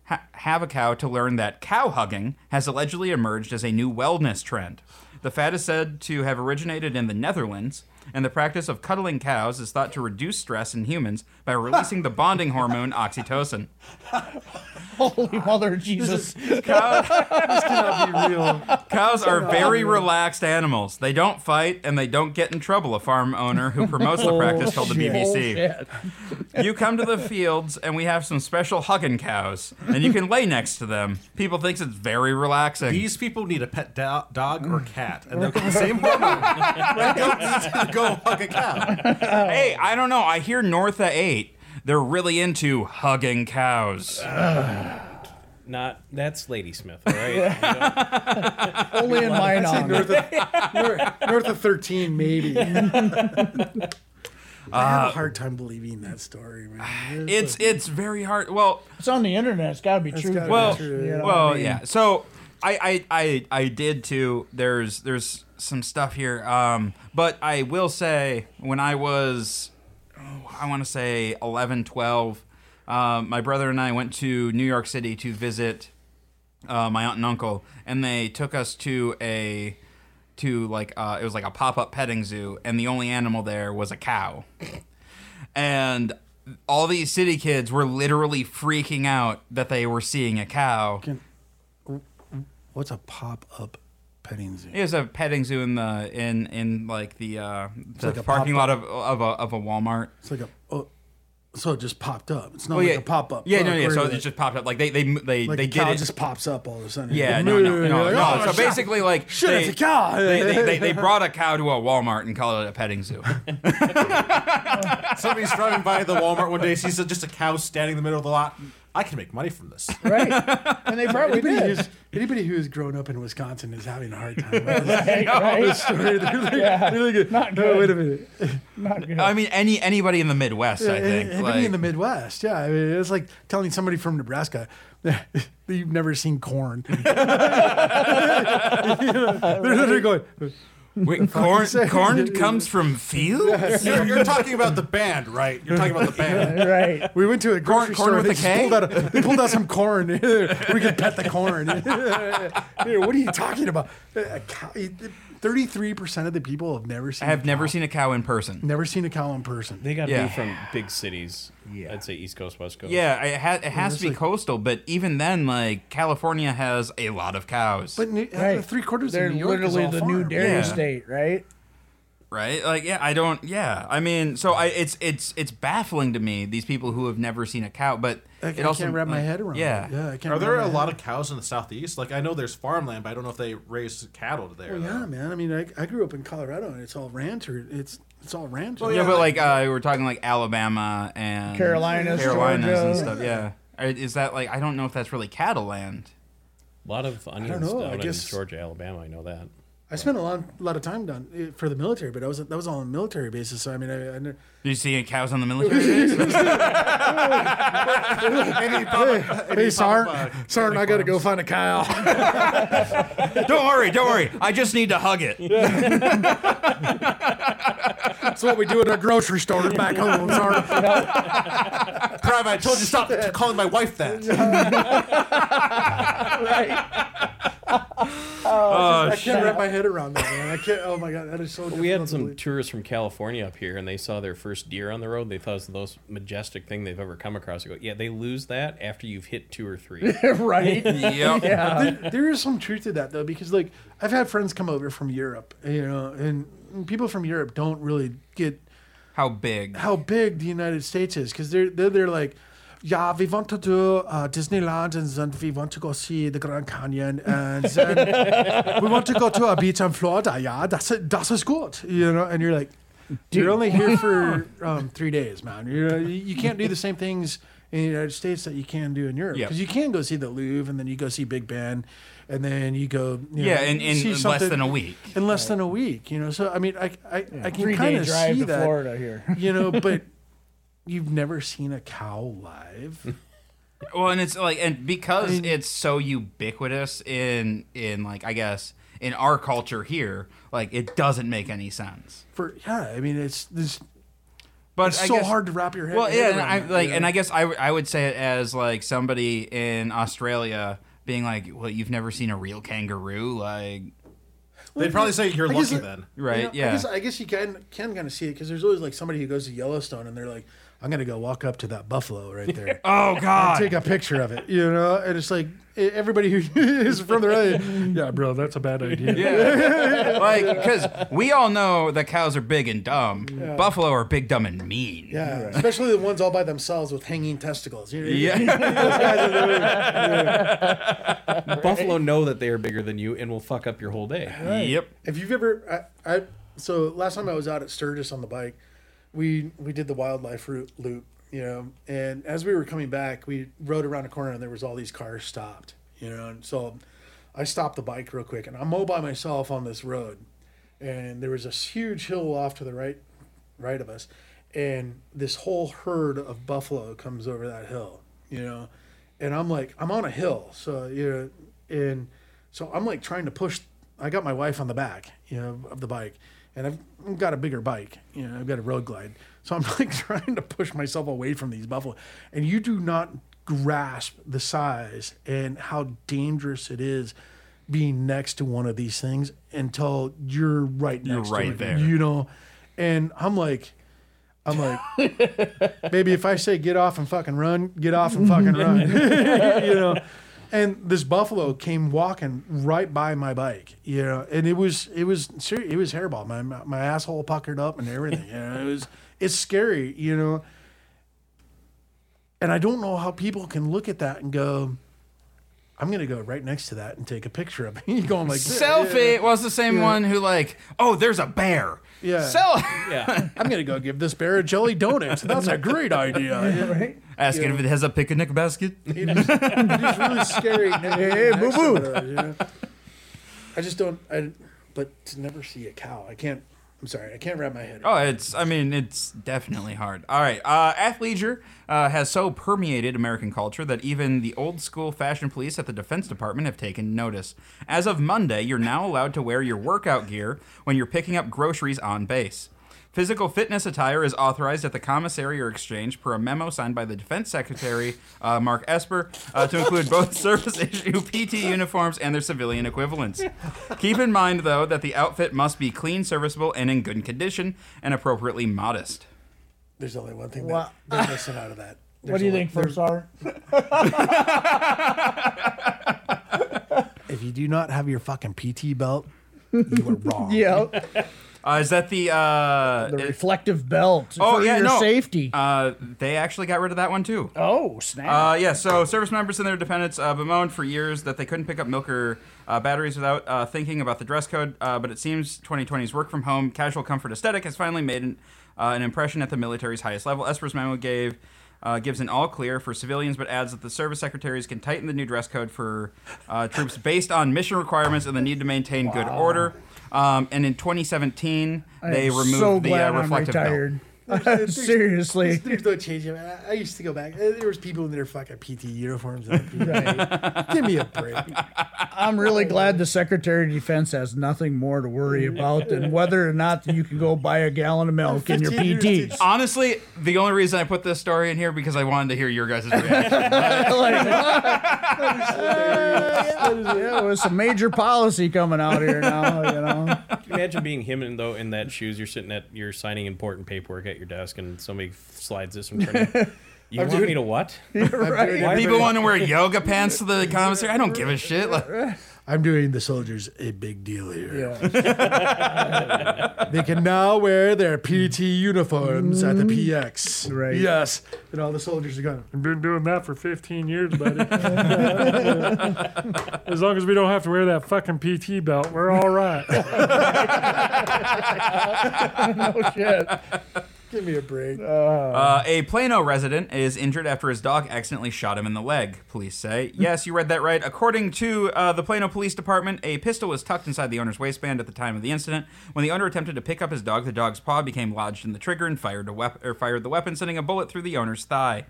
Ha- have a cow to learn that cow hugging has allegedly emerged as a new wellness trend. The fad is said to have originated in the Netherlands, and the practice of cuddling cows is thought to reduce stress in humans by releasing the bonding hormone oxytocin. Holy Mother of Jesus! Cows, This cannot be real. cows are very relaxed animals. They don't fight and they don't get in trouble. A farm owner who promotes the practice told the BBC. You come to the fields and we have some special hugging cows, and you can lay next to them. People thinks it's very relaxing. These people need a pet do- dog or mm. cat, and they'll get the same hormone. They don't need to go hug a cow. hey, I don't know. I hear North of Eight. They're really into hugging cows. Not that's Ladysmith, all right? You don't- Only in mine on. North of, north, north of 13, maybe. I have a uh, hard time believing that story, man. It's it's very hard. Well, It's on the internet. It's got to be true. gotta be well, true, you know well, what I mean? yeah. So I, I I I did too. There's there's some stuff here. Um, but I will say when I was, oh, I want to say 11, 12, um, my brother and I went to New York City to visit uh, my aunt and uncle, and they took us to a to like uh, it was like a pop up petting zoo, and the only animal there was a cow, and all these city kids were literally freaking out that they were seeing a cow. What's a pop up petting zoo? It was a petting zoo in the in in like the uh, the like parking lot pop-up. of of a of a Walmart. It's like a. Oh, so it just popped up. It's not Oh like yeah, a pop up. Yeah, no, yeah. So it just popped up. Like they they they like they a did cow it. just pops up all of a sudden. yeah, Like, no, no, no, you're no. like, "Oh, so basically, like shit, they, it's a cow. they, they, they, they brought a cow to a Walmart and called it a petting zoo. Somebody's driving by the Walmart one day, sees just a cow standing in the middle of the lot. I can make money from this. right? And they probably Anybody did. who's, anybody who's grown up in Wisconsin is having a hard time. with this Right, right? story. They're like, Yeah. they're like, Not no, good. wait a minute. Not good. I mean, any anybody in the Midwest, I think. Anybody like- in the Midwest, yeah. I mean, it's like telling somebody from Nebraska that you've never seen corn. they're literally going, Wait, corn corn comes from fields. You're, you're talking about the band, right? You're talking about the band. right. we went to a grocery corn store. with they a just K? Pulled out a- they pulled out some corn. we could pet the corn. Here, what are you talking about? A cow- 33% of the people have never seen I have a never cow. seen a cow in person. never seen a cow in person. They got to Yeah. be from big cities. Yeah. I'd say East Coast, West Coast. Yeah, it, ha- it has to be like- coastal, but even then, like California has a lot of cows, But New, uh, Right. three quarters They're of New York is literally all the farm. new dairy Yeah. state, right? Right? Like, yeah, I don't. Yeah, I mean, so I it's it's it's baffling to me these people who have never seen a cow, but I, it I also can't wrap my head around. Yeah, it. yeah. I can't Are there a lot head- of cows in the southeast? Like I know there's farmland, but I don't know if they raise cattle there. Well, yeah, man. I mean, I, I grew up in Colorado, and it's all rancher. It's it's all rancher. yeah, but like uh, we're talking like Alabama and Carolinas, Carolinas and stuff. Yeah, Are- is that like I don't know if that's really cattle land. A lot of onions know, I down guess- in Georgia, Alabama. I know that. I spent a lot, lot of time down eh, for the military, but I was that was all on a military basis. So I mean, I, I Do you see any cows on the military base? hey, Sarn, uh, Sarn, I got to go find a cow. don't worry, don't worry. I just need to hug it. That's what we do at our grocery store back home. Sarn. Private, I told you stop calling my wife that. Oh, I can't oh, wrap my head around that, man. I can't. Oh my god, that is so. We had to some believe. tourists from California up here, and they saw their first deer on the road. They thought it was the most majestic thing they've ever come across. I go, yeah, they lose that after you've hit two or three. right. Yep. there, there is some truth to that though, because like I've had friends come over from Europe, you know, and people from Europe don't really get How big? how big the United States is because they're, they're they're like, yeah, we want to do uh, Disneyland and then we want to go see the Grand Canyon and then we want to go to a beach in Florida. Yeah, that's it. That's is good, you know. And you're like, you're only here for um, three days, man. You're, you you can't do the same things in the United States that you can do in Europe Yeah. because you can go see the Louvre and then you go see Big Ben. And then you go, you Yeah, know, in, in less than a week. in less than a week, you know. So I mean, I I, I can kind of see to that Florida here. you know but you've never seen a cow live. Well, and it's like, and because it's so ubiquitous in in like I guess in our culture here, like it doesn't make any sense. For yeah, I mean it's this. But It's I so guess- hard to wrap your head. Well, head yeah, and I that, like, you and? I guess I, w- I would say it as like somebody in Australia being like, "Well, you've never seen a real kangaroo," like, They'd probably say you're I guess lucky it- then. right? You know, yeah. I guess, I guess you can can kind of see it because there's always like somebody who goes to Yellowstone and they're like, I'm gonna go walk up to that buffalo right there. oh God. Take a picture of it, you know, and it's like everybody who is from the right, yeah, bro, that's a bad idea. Yeah. like, because we all know that cows are big and dumb. Buffalo are big, dumb, and mean. Yeah, especially the ones all by themselves with hanging testicles. You know, Yeah. those guys are the- Buffalo know that they are bigger than you and will fuck up your whole day. Yep. If you've ever, I, I so last time I was out at Sturgis on the bike, we we did the wildlife route loop, you know, and as we were coming back, we rode around a corner and there was all these cars stopped, you know, and so I stopped the bike real quick and I'm all by myself on this road, and there was this huge hill off to the right, right of us, and this whole herd of buffalo comes over that hill, you know, and I'm like I'm on a hill, so you know, and so I'm like trying to push. I got my wife on the back, you know, of the bike, and I've, got a bigger bike, you know, I've got a road glide, so I'm like trying to push myself away from these buffalo, and you do not grasp the size and how dangerous it is being next to one of these things until you're right next You're to right it, there. you know, and I'm like. I'm like, maybe if I say get off and fucking run, get off and fucking run, you know. And this buffalo came walking right by my bike, you know, and it was it was serious. It was hairball. My my asshole puckered up and everything. You know, it was it's scary, you know. And I don't know how people can look at that and go, I'm gonna go right next to that and take a picture of it. You going like. Selfie was the same one who like, oh, there's a bear. Yeah. Sell. Yeah. I'm gonna go give this bear a jelly donut. That's a great idea. right? Ask it if it has a picnic basket. It is, it is really scary. Hey, boo boo. I just don't. I, but to never see a cow, I can't. I'm sorry, I can't wrap my head. Oh, it's. I mean, it's definitely hard. All right, uh, athleisure uh, has so permeated American culture that even the old school fashion police at the Defense Department have taken notice. As of Monday, you're now allowed to wear your workout gear when you're picking up groceries on base. Physical fitness attire is authorized at the commissary or exchange per a memo signed by the Defense Secretary uh, Mark Esper uh, to include both service issue PT uniforms and their civilian equivalents. Keep in mind, though, that the outfit must be clean, serviceable, and in good condition, and appropriately modest. There's only one thing Wha- that they're missing out of that. What There's do you only- think, First Sergeant? If you do not have your fucking PT belt, you are wrong. Yeah, Uh, is that the? Uh, the it- reflective belt oh for yeah, your no. safety. Uh, they actually got rid of that one too. oh, snap. Uh, yeah, so service members and their dependents uh, bemoaned for years that they couldn't pick up milk or uh, batteries without uh, thinking about the dress code. Uh, but it seems 2020's work from home, casual comfort aesthetic has finally made an, uh, an impression at the military's highest level. Esper's memo gave. Uh, gives an all clear for civilians, but adds that the service secretaries can tighten the new dress code for uh, troops based on mission requirements and the need to maintain good order. Um, and in 2017, I they removed so the uh, reflective belt. Retired. Seriously. There's no change. I, I used to go back. uh, There was people in their fucking PT uniforms. and I'd Give me a break. I'm really glad the Secretary of Defense has nothing more to worry about than whether or not you can go buy a gallon of milk in your 15 years PTs. Honestly, the only reason I put this story in here because I wanted to hear your guys' reaction. yeah, was some major policy coming out here now, you know. Can you imagine being him in though in that shoes? You're sitting at you're signing important paperwork at your desk, and somebody slides this in front of you. You want me to what? right. Why People want to wear yoga pants to the commissary. I don't give a shit. Like, I'm doing the soldiers a big deal here. Yeah. They can now wear their PT uniforms at the mm. PX. Right. Yes. And all the soldiers are going, I've been doing that for 15 years, buddy. As long as we don't have to wear that fucking PT belt, we're all right. no shit. Give me a break. Uh, a Plano resident is injured after his dog accidentally shot him in the leg, police say. Yes, you read that right. According to uh, the Plano Police Department, a pistol was tucked inside the owner's waistband at the time of the incident. When the owner attempted to pick up his dog, the dog's paw became lodged in the trigger and fired, a wep- or fired the weapon, sending a bullet through the owner's thigh.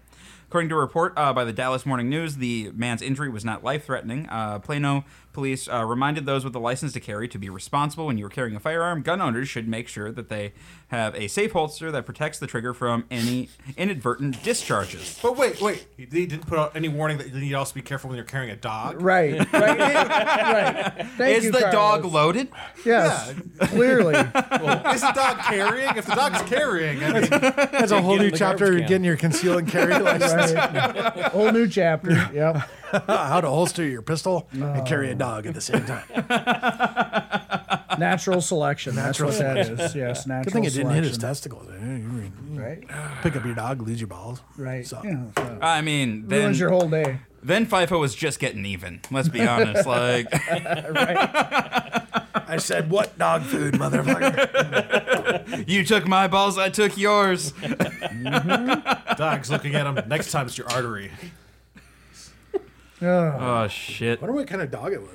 According to a report uh, by the Dallas Morning News, the man's injury was not life threatening. Uh, Plano police uh, reminded those with a license to carry to be responsible when you are carrying a firearm. Gun owners should make sure that they have a safe holster that protects the trigger from any inadvertent discharges. But wait, wait. He he didn't put out any warning that you need to also be careful when you're carrying a dog. Right. Right. right. Thank Is you, the dog loaded? Yes. Clearly. Is the dog carrying? If the dog's carrying, I mean, That's a whole new chapter. garbage You're getting your conceal and carry license. Right. Whole new chapter. Yep. How to holster your pistol and carry a dog at the same time. Natural selection. Natural That's what that is. Yes. Natural Good thing it didn't hit his testicles. You hmm. Right. Pick up your dog, lose your balls. Right. So- Yeah, so. I mean, then Ruins your whole day. then FIFO was just getting even. Let's be honest. Like, right. I said, what dog food, motherfucker? you took my balls, I took yours. Mm-hmm. dog's looking at him. Next time it's your artery. Ugh. Oh shit. I wonder what kind of dog it was.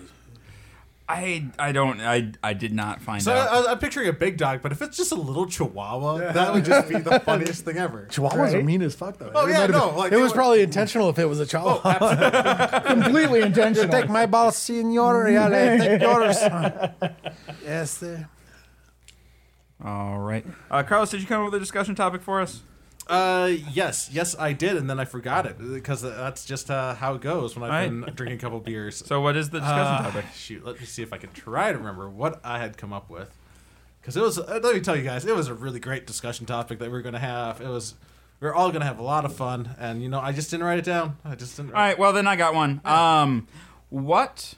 I I don't I I did not find So out. I, I'm picturing a big dog, but if it's just a little chihuahua, that would just be the funniest thing ever. Chihuahuas are Right. mean as fuck, though. Oh, It yeah, no, been- like, it was were- probably intentional if it was a chihuahua. Completely intentional. Take my balls, senor. Yeah, take yours. yes, sir. All right. Uh, Carlos, did you come up with a discussion topic for us? Uh, yes, yes, I did, and then I forgot it because that's just uh, how it goes when I've been drinking a couple beers. So, what is the discussion Uh, topic? Shoot, let me see if I can try to remember what I had come up with. Because it was, uh, let me tell you guys, it was a really great discussion topic that we were going to have. It was, we are all going to have a lot of fun, and you know, I just didn't write it down. I just didn't. All right. Well, then I got one. Um, what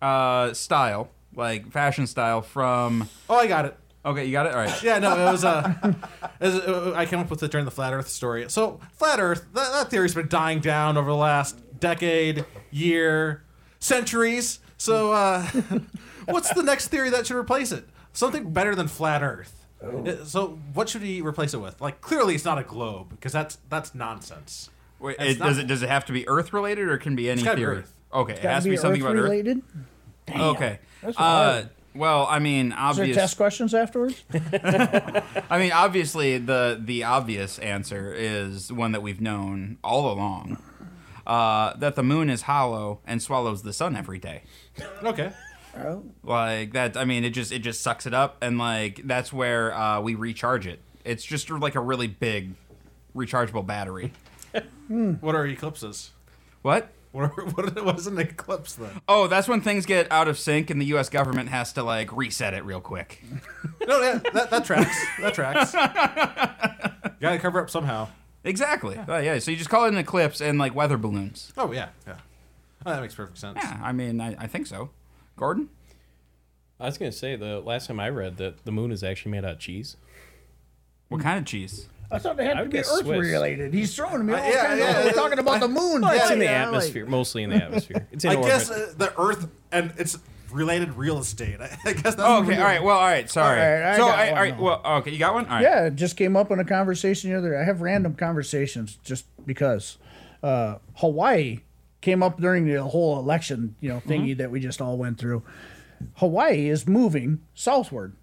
uh style, like fashion style, from? Oh, I got it. Okay, you got it. All right. Yeah, no, it was. Uh, it was uh, I came up with it during the flat Earth story. So, flat Earth, that, that theory's been dying down over the last decade, year, centuries. So, uh, what's the next theory that should replace it? Something better than flat Earth. Uh, So, what should he replace it with? Like, clearly, it's not a globe because that's that's nonsense. Wait, It's it, does it does it have to be Earth related or it can be any gotta be theory? Earth. Okay, it Gotta has to be be something Earth about Earth. related. Okay. That's hard. well, I mean, Is there obvious. test questions afterwards? I mean, obviously, the the obvious answer is one that we've known all along. Uh, that the moon is hollow and swallows the sun every day. Okay. Oh. Like that. I mean, it just it just sucks it up, and like that's where uh, we recharge it. It's just like a really big rechargeable battery. What are eclipses? What? What, are, what, what is an eclipse then? Oh, that's when things get out of sync, and the U.S. government has to like reset it real quick. No, yeah, that, that tracks. That tracks. you Got to cover up somehow. Exactly. Yeah. yeah. So you just call it an eclipse and like weather balloons. Oh yeah, yeah. Oh, that makes perfect sense. Yeah. I mean, I, I think so. Gordon. I was gonna say the last time I read that the moon is actually made out of cheese. What kind of cheese? I thought they had I to would be Earth Swiss. related. He's throwing me all Uh, yeah, kinds yeah, of. We're uh, talking about the moon. Well, It's in the yeah, like- atmosphere, mostly in the atmosphere. It's in I orbit. guess uh, the Earth and its related real estate. I, I guess that's. Oh, okay. we're All right. Well, all right. Sorry. All right, I so, got I, one all right. now. Well, okay. You got one. All right. Yeah, it just came up in a conversation the other day. I have random conversations just because. Uh, Hawaii came up during the whole election, you know, thingy that we just all went through. Hawaii is moving southward.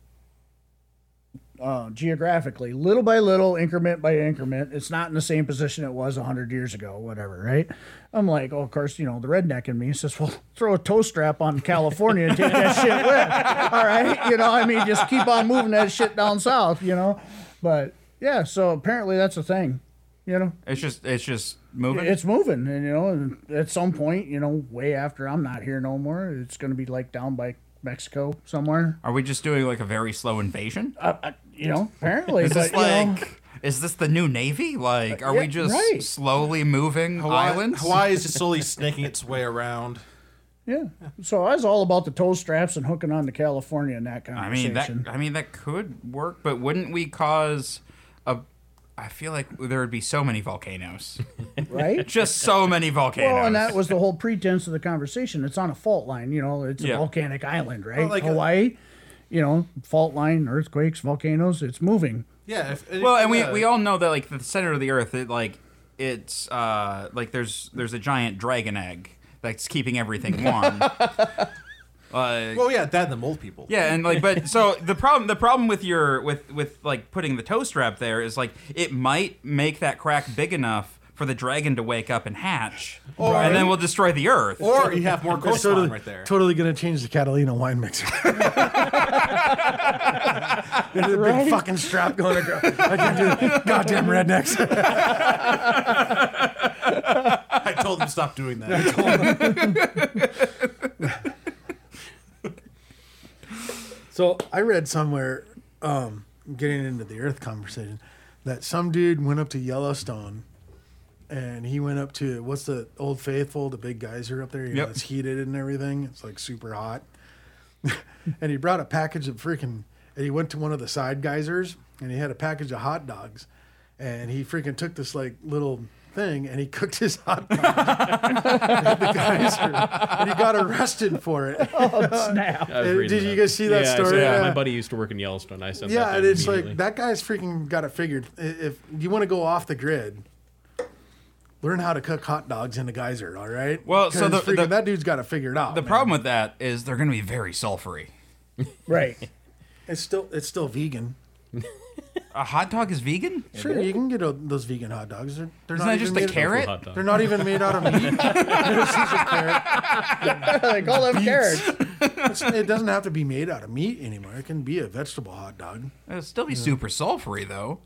Uh, geographically, little by little, increment by increment. It's not in the same position it was 100 years ago, whatever, right? I'm like, oh, of course, you know, the redneck in me says, well, throw a toe strap on California and take that shit with. All right. You know, I mean, just keep on moving that shit down south, you know? But yeah, so apparently that's a thing, you know? It's just it's just moving. It's moving, and you know, and at some point, you know, way after I'm not here no more, it's going to be like down by Mexico somewhere. Are we just doing like a very slow invasion? Uh, uh, you know, apparently, Is but this know, like? Is this the new navy? Like, are yeah, we just right. slowly moving Hawaii, islands? Hawaii is just slowly snaking its way around. yeah. So I was all about the toe straps and hooking on to California in that kind of. I mean that. I mean that could work, but wouldn't we cause a? I feel like there would be so many volcanoes. right? just so many volcanoes. Well, and that was the whole pretense of the conversation. It's on a fault line, you know. It's a Yeah. volcanic island, right? Well, like a- Hawaii, you know, fault line, earthquakes, volcanoes. It's moving. Yeah. If, if- Well, and we, we all know that like the center of the Earth, it like it's uh like there's there's a giant dragon egg that's keeping everything warm. Uh, Well, yeah, that and the mold people. yeah, and like, but so the problem the problem with your with with like putting the toe strap there is like it might make that crack big enough for the dragon to wake up and hatch, and then we'll destroy the Earth. Or you have more It's coastline totally, right there. totally going to change the Catalina wine mixer. There's a big fucking strap going across. I can do goddamn rednecks. I told them to stop doing that. So I read somewhere, um, getting into the Earth conversation, that some dude went up to Yellowstone, and he went up to what's the Old Faithful, the big geyser up there. You know, it's heated and everything. It's like super hot. and he brought a package of freaking. And he went to one of the side geysers, and he had a package of hot dogs, and he freaking took this like little thing, and he cooked his hot dogs at the geyser, and he got arrested for it. Oh, Snap. I was did you guys see that Yeah, story? saw- Yeah. My buddy used to work in Yellowstone. I sent that Yeah, to and it's like that guy's freaking got it figured. If you want to go off the grid, learn how to cook hot dogs in a geyser. All right. Well, so 'Cause the- freaking- the- that dude's got to figure it out. the man. problem with that is they're going to be very sulfury. Right. it's still it's still vegan. A hot dog is vegan? Sure, you can get a, those vegan hot dogs. They're, they're Isn't not that even just a made- carrot? Hot dog. They're not even made out of meat. It's just a carrot. they call them carrots. It's- it doesn't have to be made out of meat anymore. It can be a vegetable hot dog. It'll still be super sulfury though.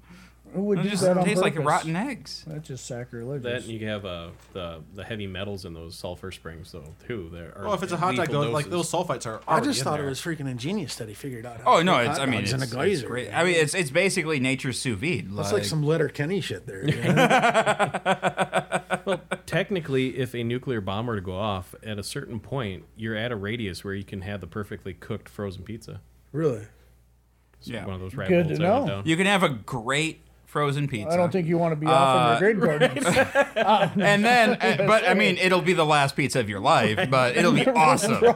Who would It do just that on tastes like rotten eggs. That's just That sacrilegious. and you have uh, the the heavy metals in those sulfur springs though too. There are Well, if it's a hot dog, lethal though, like those sulfites are. I already just in thought there. it was freaking ingenious that he figured out. How Oh no, it's I mean it's, in a it's geyser. great. I mean it's it's basically nature's sous vide. That's like some Letterkenny shit there. you know? Technically, if a nuclear bomb were to go off at a certain point, you're at a radius where you can have the perfectly cooked frozen pizza. really. It's Yeah. one of those Good rabbit to holes I went know. down. You can have a great frozen pizza. I don't think you want to be off in your grade gardens. and then, uh, but I mean, it'll be the last pizza of your life, but it'll be awesome. It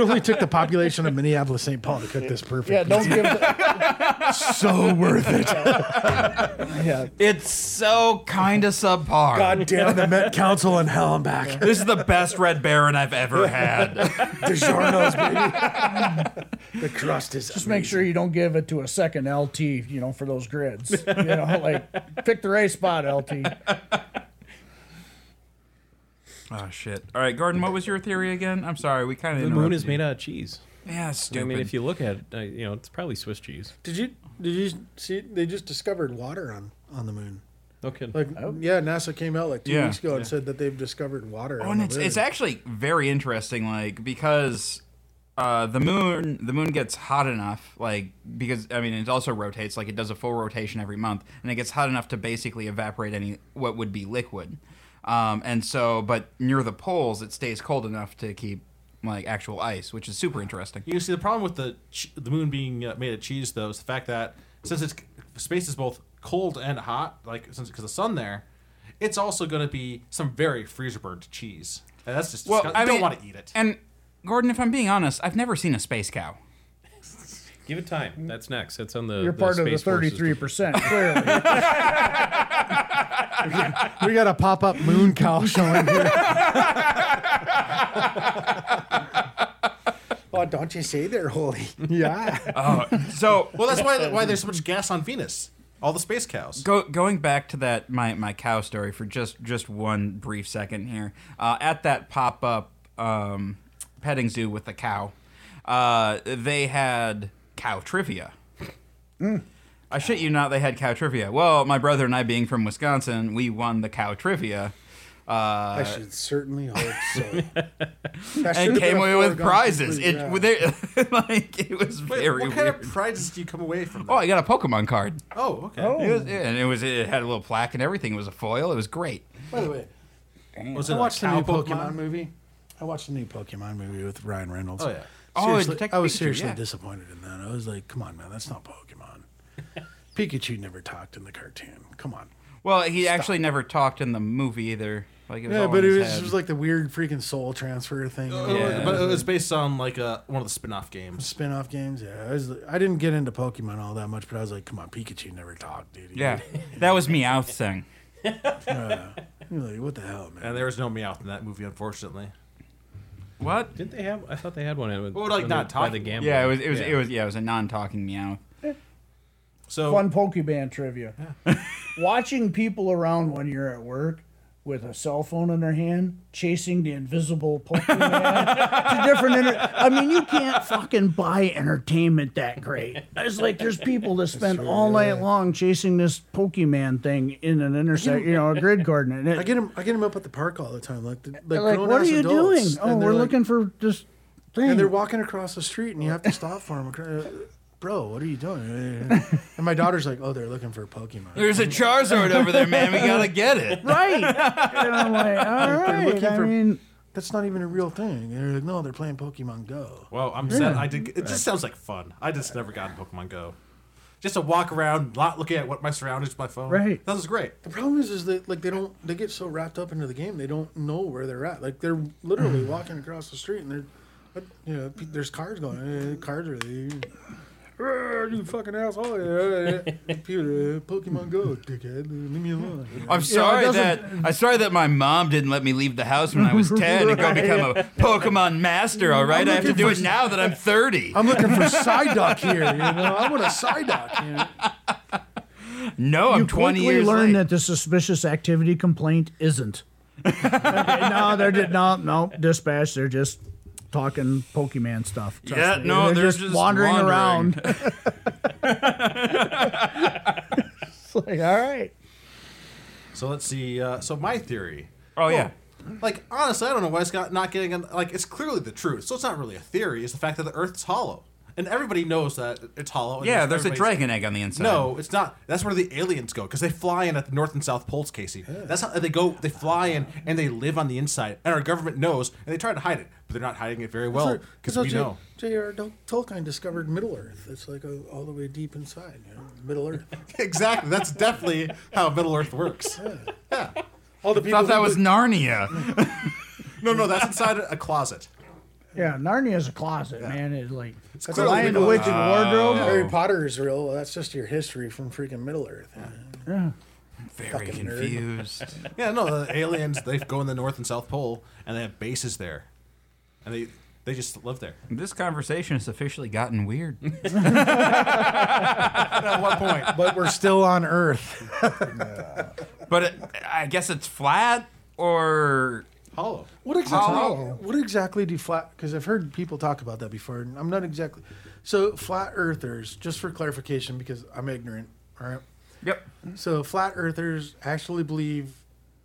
only took the population of Minneapolis, St. Paul to cook this perfect. Yeah, don't pizza. give. The, so worth it. yeah, It's so kind of subpar. God damn the Met Council in hell and back. This is the best Red Baron I've ever had. DiGiorno's, baby. the crust is just make sure you don't give it to a second LT. You know, for those grids. You know, like pick the right spot, LT. Oh shit! All right, Gordon, what was your theory again? I'm sorry, we kind of The moon is made out of cheese. Yeah, stupid. I mean, if you look at it, uh, you know, it's probably Swiss cheese. Did you did you see? They just discovered water on on the moon. No kidding. Like, yeah, NASA came out like two Yeah. weeks ago and said that they've discovered water. Oh, on and the it's moon. it's actually very interesting, like because uh, the moon the moon gets hot enough, like because I mean it also rotates, like it does a full rotation every month, and it gets hot enough to basically evaporate any what would be liquid. Um, and so, but near the poles, it stays cold enough to keep like actual ice, which is super interesting. You see, the problem with the the moon being uh, made of cheese, though, is the fact that since it's space is both cold and hot, like since because the sun there, it's also going to be some very freezer burned cheese. And that's just Well, I don't want to eat it. And Gordon, if I'm being honest, I've never seen a space cow. Give it time. That's next. That's on the. You're part of the thirty-three percent. Clearly, we got a pop up moon cow showing here. oh, don't you say they're holy? Yeah. So well, that's why why there's so much gas on Venus. All the space cows. Go, going back to that my, my cow story for just just one brief second here. Uh, at that pop up um, petting zoo with the cow, uh, they had cow trivia. I shit you not, they had cow trivia. Well, my brother and I, being from Wisconsin, we won the cow trivia. I Uh, should certainly hope so. And came away with prizes. It yeah. they, like it was Wait, very what kind weird. of prizes do you come away from? That? oh, I got a Pokemon card. Oh, okay. It was, yeah, and it was it had a little plaque and everything. It was a foil. It was great. By the way, Was it I a watched the cow new Pokemon? movie. I watched the new Pokemon movie with Ryan Reynolds. Oh yeah. Oh, Seriously, Detective I was Pikachu, seriously yeah. disappointed in that. I was like, come on, man, that's not Pokemon. Pikachu never talked in the cartoon. Come on. Well, he actually never talked in the movie either. Like it was Yeah, but it was, head. it was like the weird freaking soul transfer thing. Oh, yeah. But it was based on like a, one of the spin-off games. Spin-off games, yeah. I, was, I didn't get into Pokemon all that much, but I was like, come on, Pikachu never talked, dude. yeah, that was Meowth thing. You're like, what the hell, man? And there was no Meowth in that movie, unfortunately. What? Did they have? I thought they had one. in- Well, like, not the, by the talking. Yeah, it was. It was. Yeah. It was. Yeah, it was a non-talking meow. So Fun Pokemon trivia. Watching people around when you're at work with a cell phone in their hand, chasing the invisible Pokemon to different. Inter- I mean, you can't fucking buy entertainment that great. It's like there's people that spend all night long chasing this Pokemon thing in an intersection, you know, a grid coordinate. I get him. I get him up at the park all the time. Like, the, like, like, what are you doing? Oh, we're like- looking for this thing. And they're walking across the street, and you have to stop for them. Bro, what are you doing? And my daughter's like, oh, they're looking for a Pokemon. There's a Charizard over there, man. We gotta get it. right. and I'm like, all right. I for- mean, That's not even a real thing. And they're like, no, they're playing Pokemon Go. Well, I'm sad. I did. It just sounds like fun. I just never got in Pokemon Go. Just to walk around, not looking at what my surroundings with my phone. Right. That was great. The problem is, is that like they don't, they get so wrapped up into the game, they don't know where they're at. Like they're literally walking across the street, and they're, you know, there's cars going. Eh, cars are there. "Ah, You fucking asshole! Yeah, yeah. Computer, Pokemon Go, dickhead. Leave me alone. I'm sorry that I'm sorry that my mom didn't let me leave the house when I was 10 and go become a Pokemon master. All right, I have to looking do for it now that I'm 30. I'm looking for Psyduck here. You know, I want a Psyduck. You know? No, I'm you 20 quickly years learn late. that the suspicious activity complaint isn't. Okay, no, they're just no, no dispatch. They're just talking Pokemon stuff. Trust Yeah, me. no, they're just, just wandering, wandering. around. it's like, all right. So let's see. Uh, so my theory. Oh yeah. Like honestly, I don't know why it's got not getting an, like it's clearly the truth. So it's not really a theory. It's the fact that the Earth's hollow, and everybody knows that it's hollow. and Yeah, there's a dragon egg on the inside. No, it's not. That's where the aliens go because they fly in at the north and south poles, Casey. That's how they go. They fly in and they live on the inside, and our government knows, and they try to hide it, but they're not hiding it very well because That's we how know. J- J.R. Tolkien discovered Middle Earth. It's like a, all the way deep inside, you know, Middle Earth. exactly. That's definitely how Middle Earth works. Yeah. All the I people thought that who- was Narnia. No, no, that's inside a closet. Yeah, Narnia's a closet, man. It's like It's That's clearly all I Lion, the the. Witch, and Wardrobe. Harry oh. Potter is real. Well, that's just your history from freaking Middle Earth. Yeah. Very Fucking nerd. confused. Yeah, no, the aliens they go in the North and South Pole, and they have bases there, and they they just live there. This conversation has officially gotten weird. At what point? But we're still on Earth. But it, I guess it's flat or Hollow. What exactly? Hollow. What exactly do flat? Because I've heard people talk about that before. And I'm not exactly. So flat Earthers, just for clarification, because I'm ignorant. All right. Yep. So flat Earthers actually believe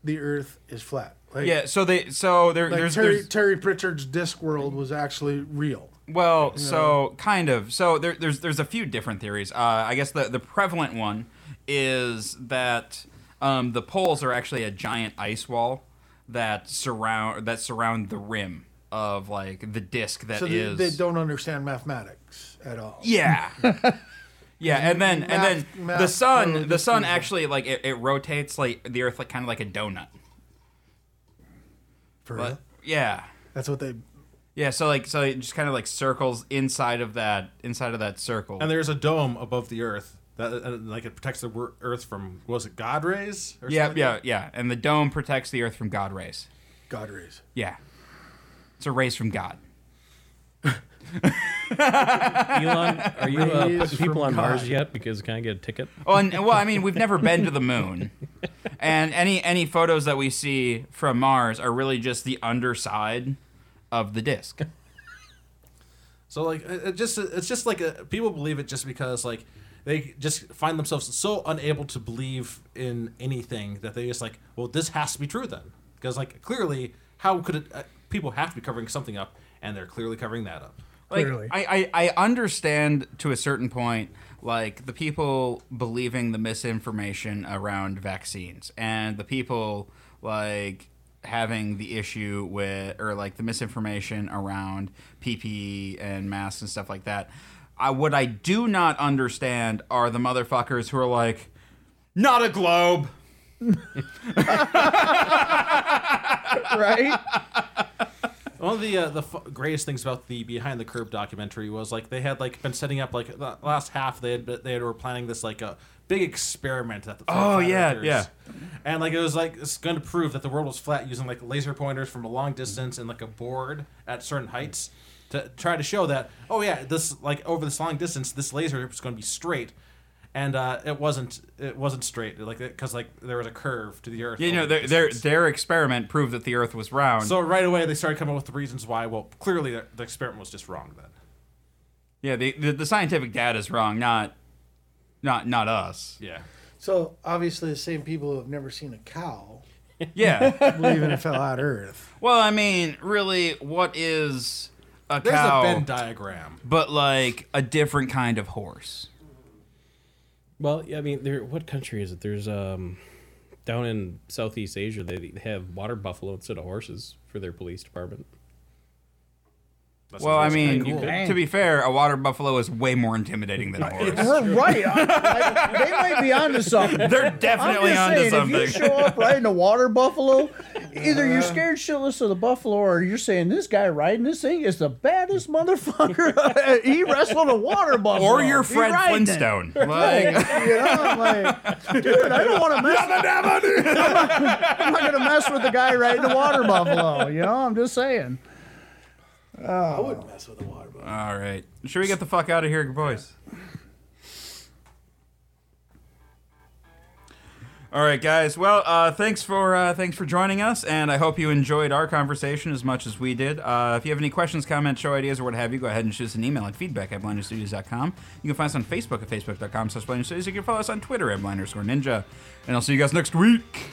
the Earth is flat. Like, Yeah, so they so there Like there's, Terry, there's Terry Pratchett's Discworld was actually real. well, so kind of. So there, there's there's a few different theories. Uh, I guess the the prevalent one is that um, the poles are actually a giant ice wall that surround that surround the rim of like the disc that is. So they, they don't understand mathematics at all. Yeah. Yeah, and then and then Math- math the sun the sun actually like it, it rotates like the earth like kind of like a donut. For But real? yeah. That's what they. Yeah, so like so it just kind of like circles inside of that inside of that circle. And there's a dome above the Earth that uh, like it protects the wor- Earth from what was it God rays? Or yeah, something yeah, like yeah. And the dome protects the earth from God rays. God rays. Yeah. It's a rays from God. Elon, are you uh, Rays putting people from on Mars God. yet? Because can I get a ticket? Oh, and well, I mean, we've never been to the moon, and any any photos that we see from Mars are really just the underside of the disc. So like it it just it's just like a, people believe it just because like they just find themselves so unable to believe in anything that they just like well this has to be true then because like clearly how could it uh, people have to be covering something up and they're clearly covering that up. Like, Clearly. I, I, I understand to a certain point, like the people believing the misinformation around vaccines and the people like having the issue with or like the misinformation around PPE and masks and stuff like that. I, what I do not understand are the motherfuckers who are like, not a globe. right? One of the uh, the f- greatest things about the behind the curve documentary was like they had like been setting up like the last half they had they were planning this like a big experiment at the Oh, yeah, yeah. and like it was like it's going to prove that the world was flat using like laser pointers from a long distance and like a board at certain heights to try to show that oh yeah this like over this long distance this laser is going to be straight and uh, it wasn't it wasn't straight like because like there was a curve to the earth You know, their, their their experiment proved that the Earth was round. So right away they started coming up with the reasons why. Well, clearly the, the experiment was just wrong then. yeah, the, the the scientific data is wrong, not not not us. Yeah. So obviously, the same people who have never seen a cow Yeah. believe in a flat Earth. well, I mean, really, what is a There's cow? There's a Venn diagram. but like a different kind of horse. Well, I mean, there. What country is it? There's um, down in Southeast Asia, they have water buffalo instead of horses for their police department. That's Well, I mean, kinda cool. to be fair, a water buffalo is way more intimidating than a horse. We're right. I, I, they might be onto something. They're definitely onto saying, something. if you show up riding a water buffalo, either you're uh-huh. scared shitless of the buffalo, or you're saying this guy riding this thing is the baddest motherfucker. he wrestled a water buffalo, or you're He Fred riding it. Flintstone. Like, Like, you know, I'm like, dude, I don't want to mess. I'm not gonna mess with the guy riding a water buffalo. You know, I'm just saying. I wouldn't mess with a water bottle. all right, should we get the fuck out of here, boys? All right, guys. Well, uh, thanks for uh, thanks for joining us, and I hope you enjoyed our conversation as much as we did. Uh, if you have any questions, comments, show ideas, or what have you, go ahead and shoot us an email at feedback at blindstudios.com. You can find us on Facebook at facebook.com slash blindstudios. You can follow us on Twitter at blind underscore ninja. And I'll see you guys next week.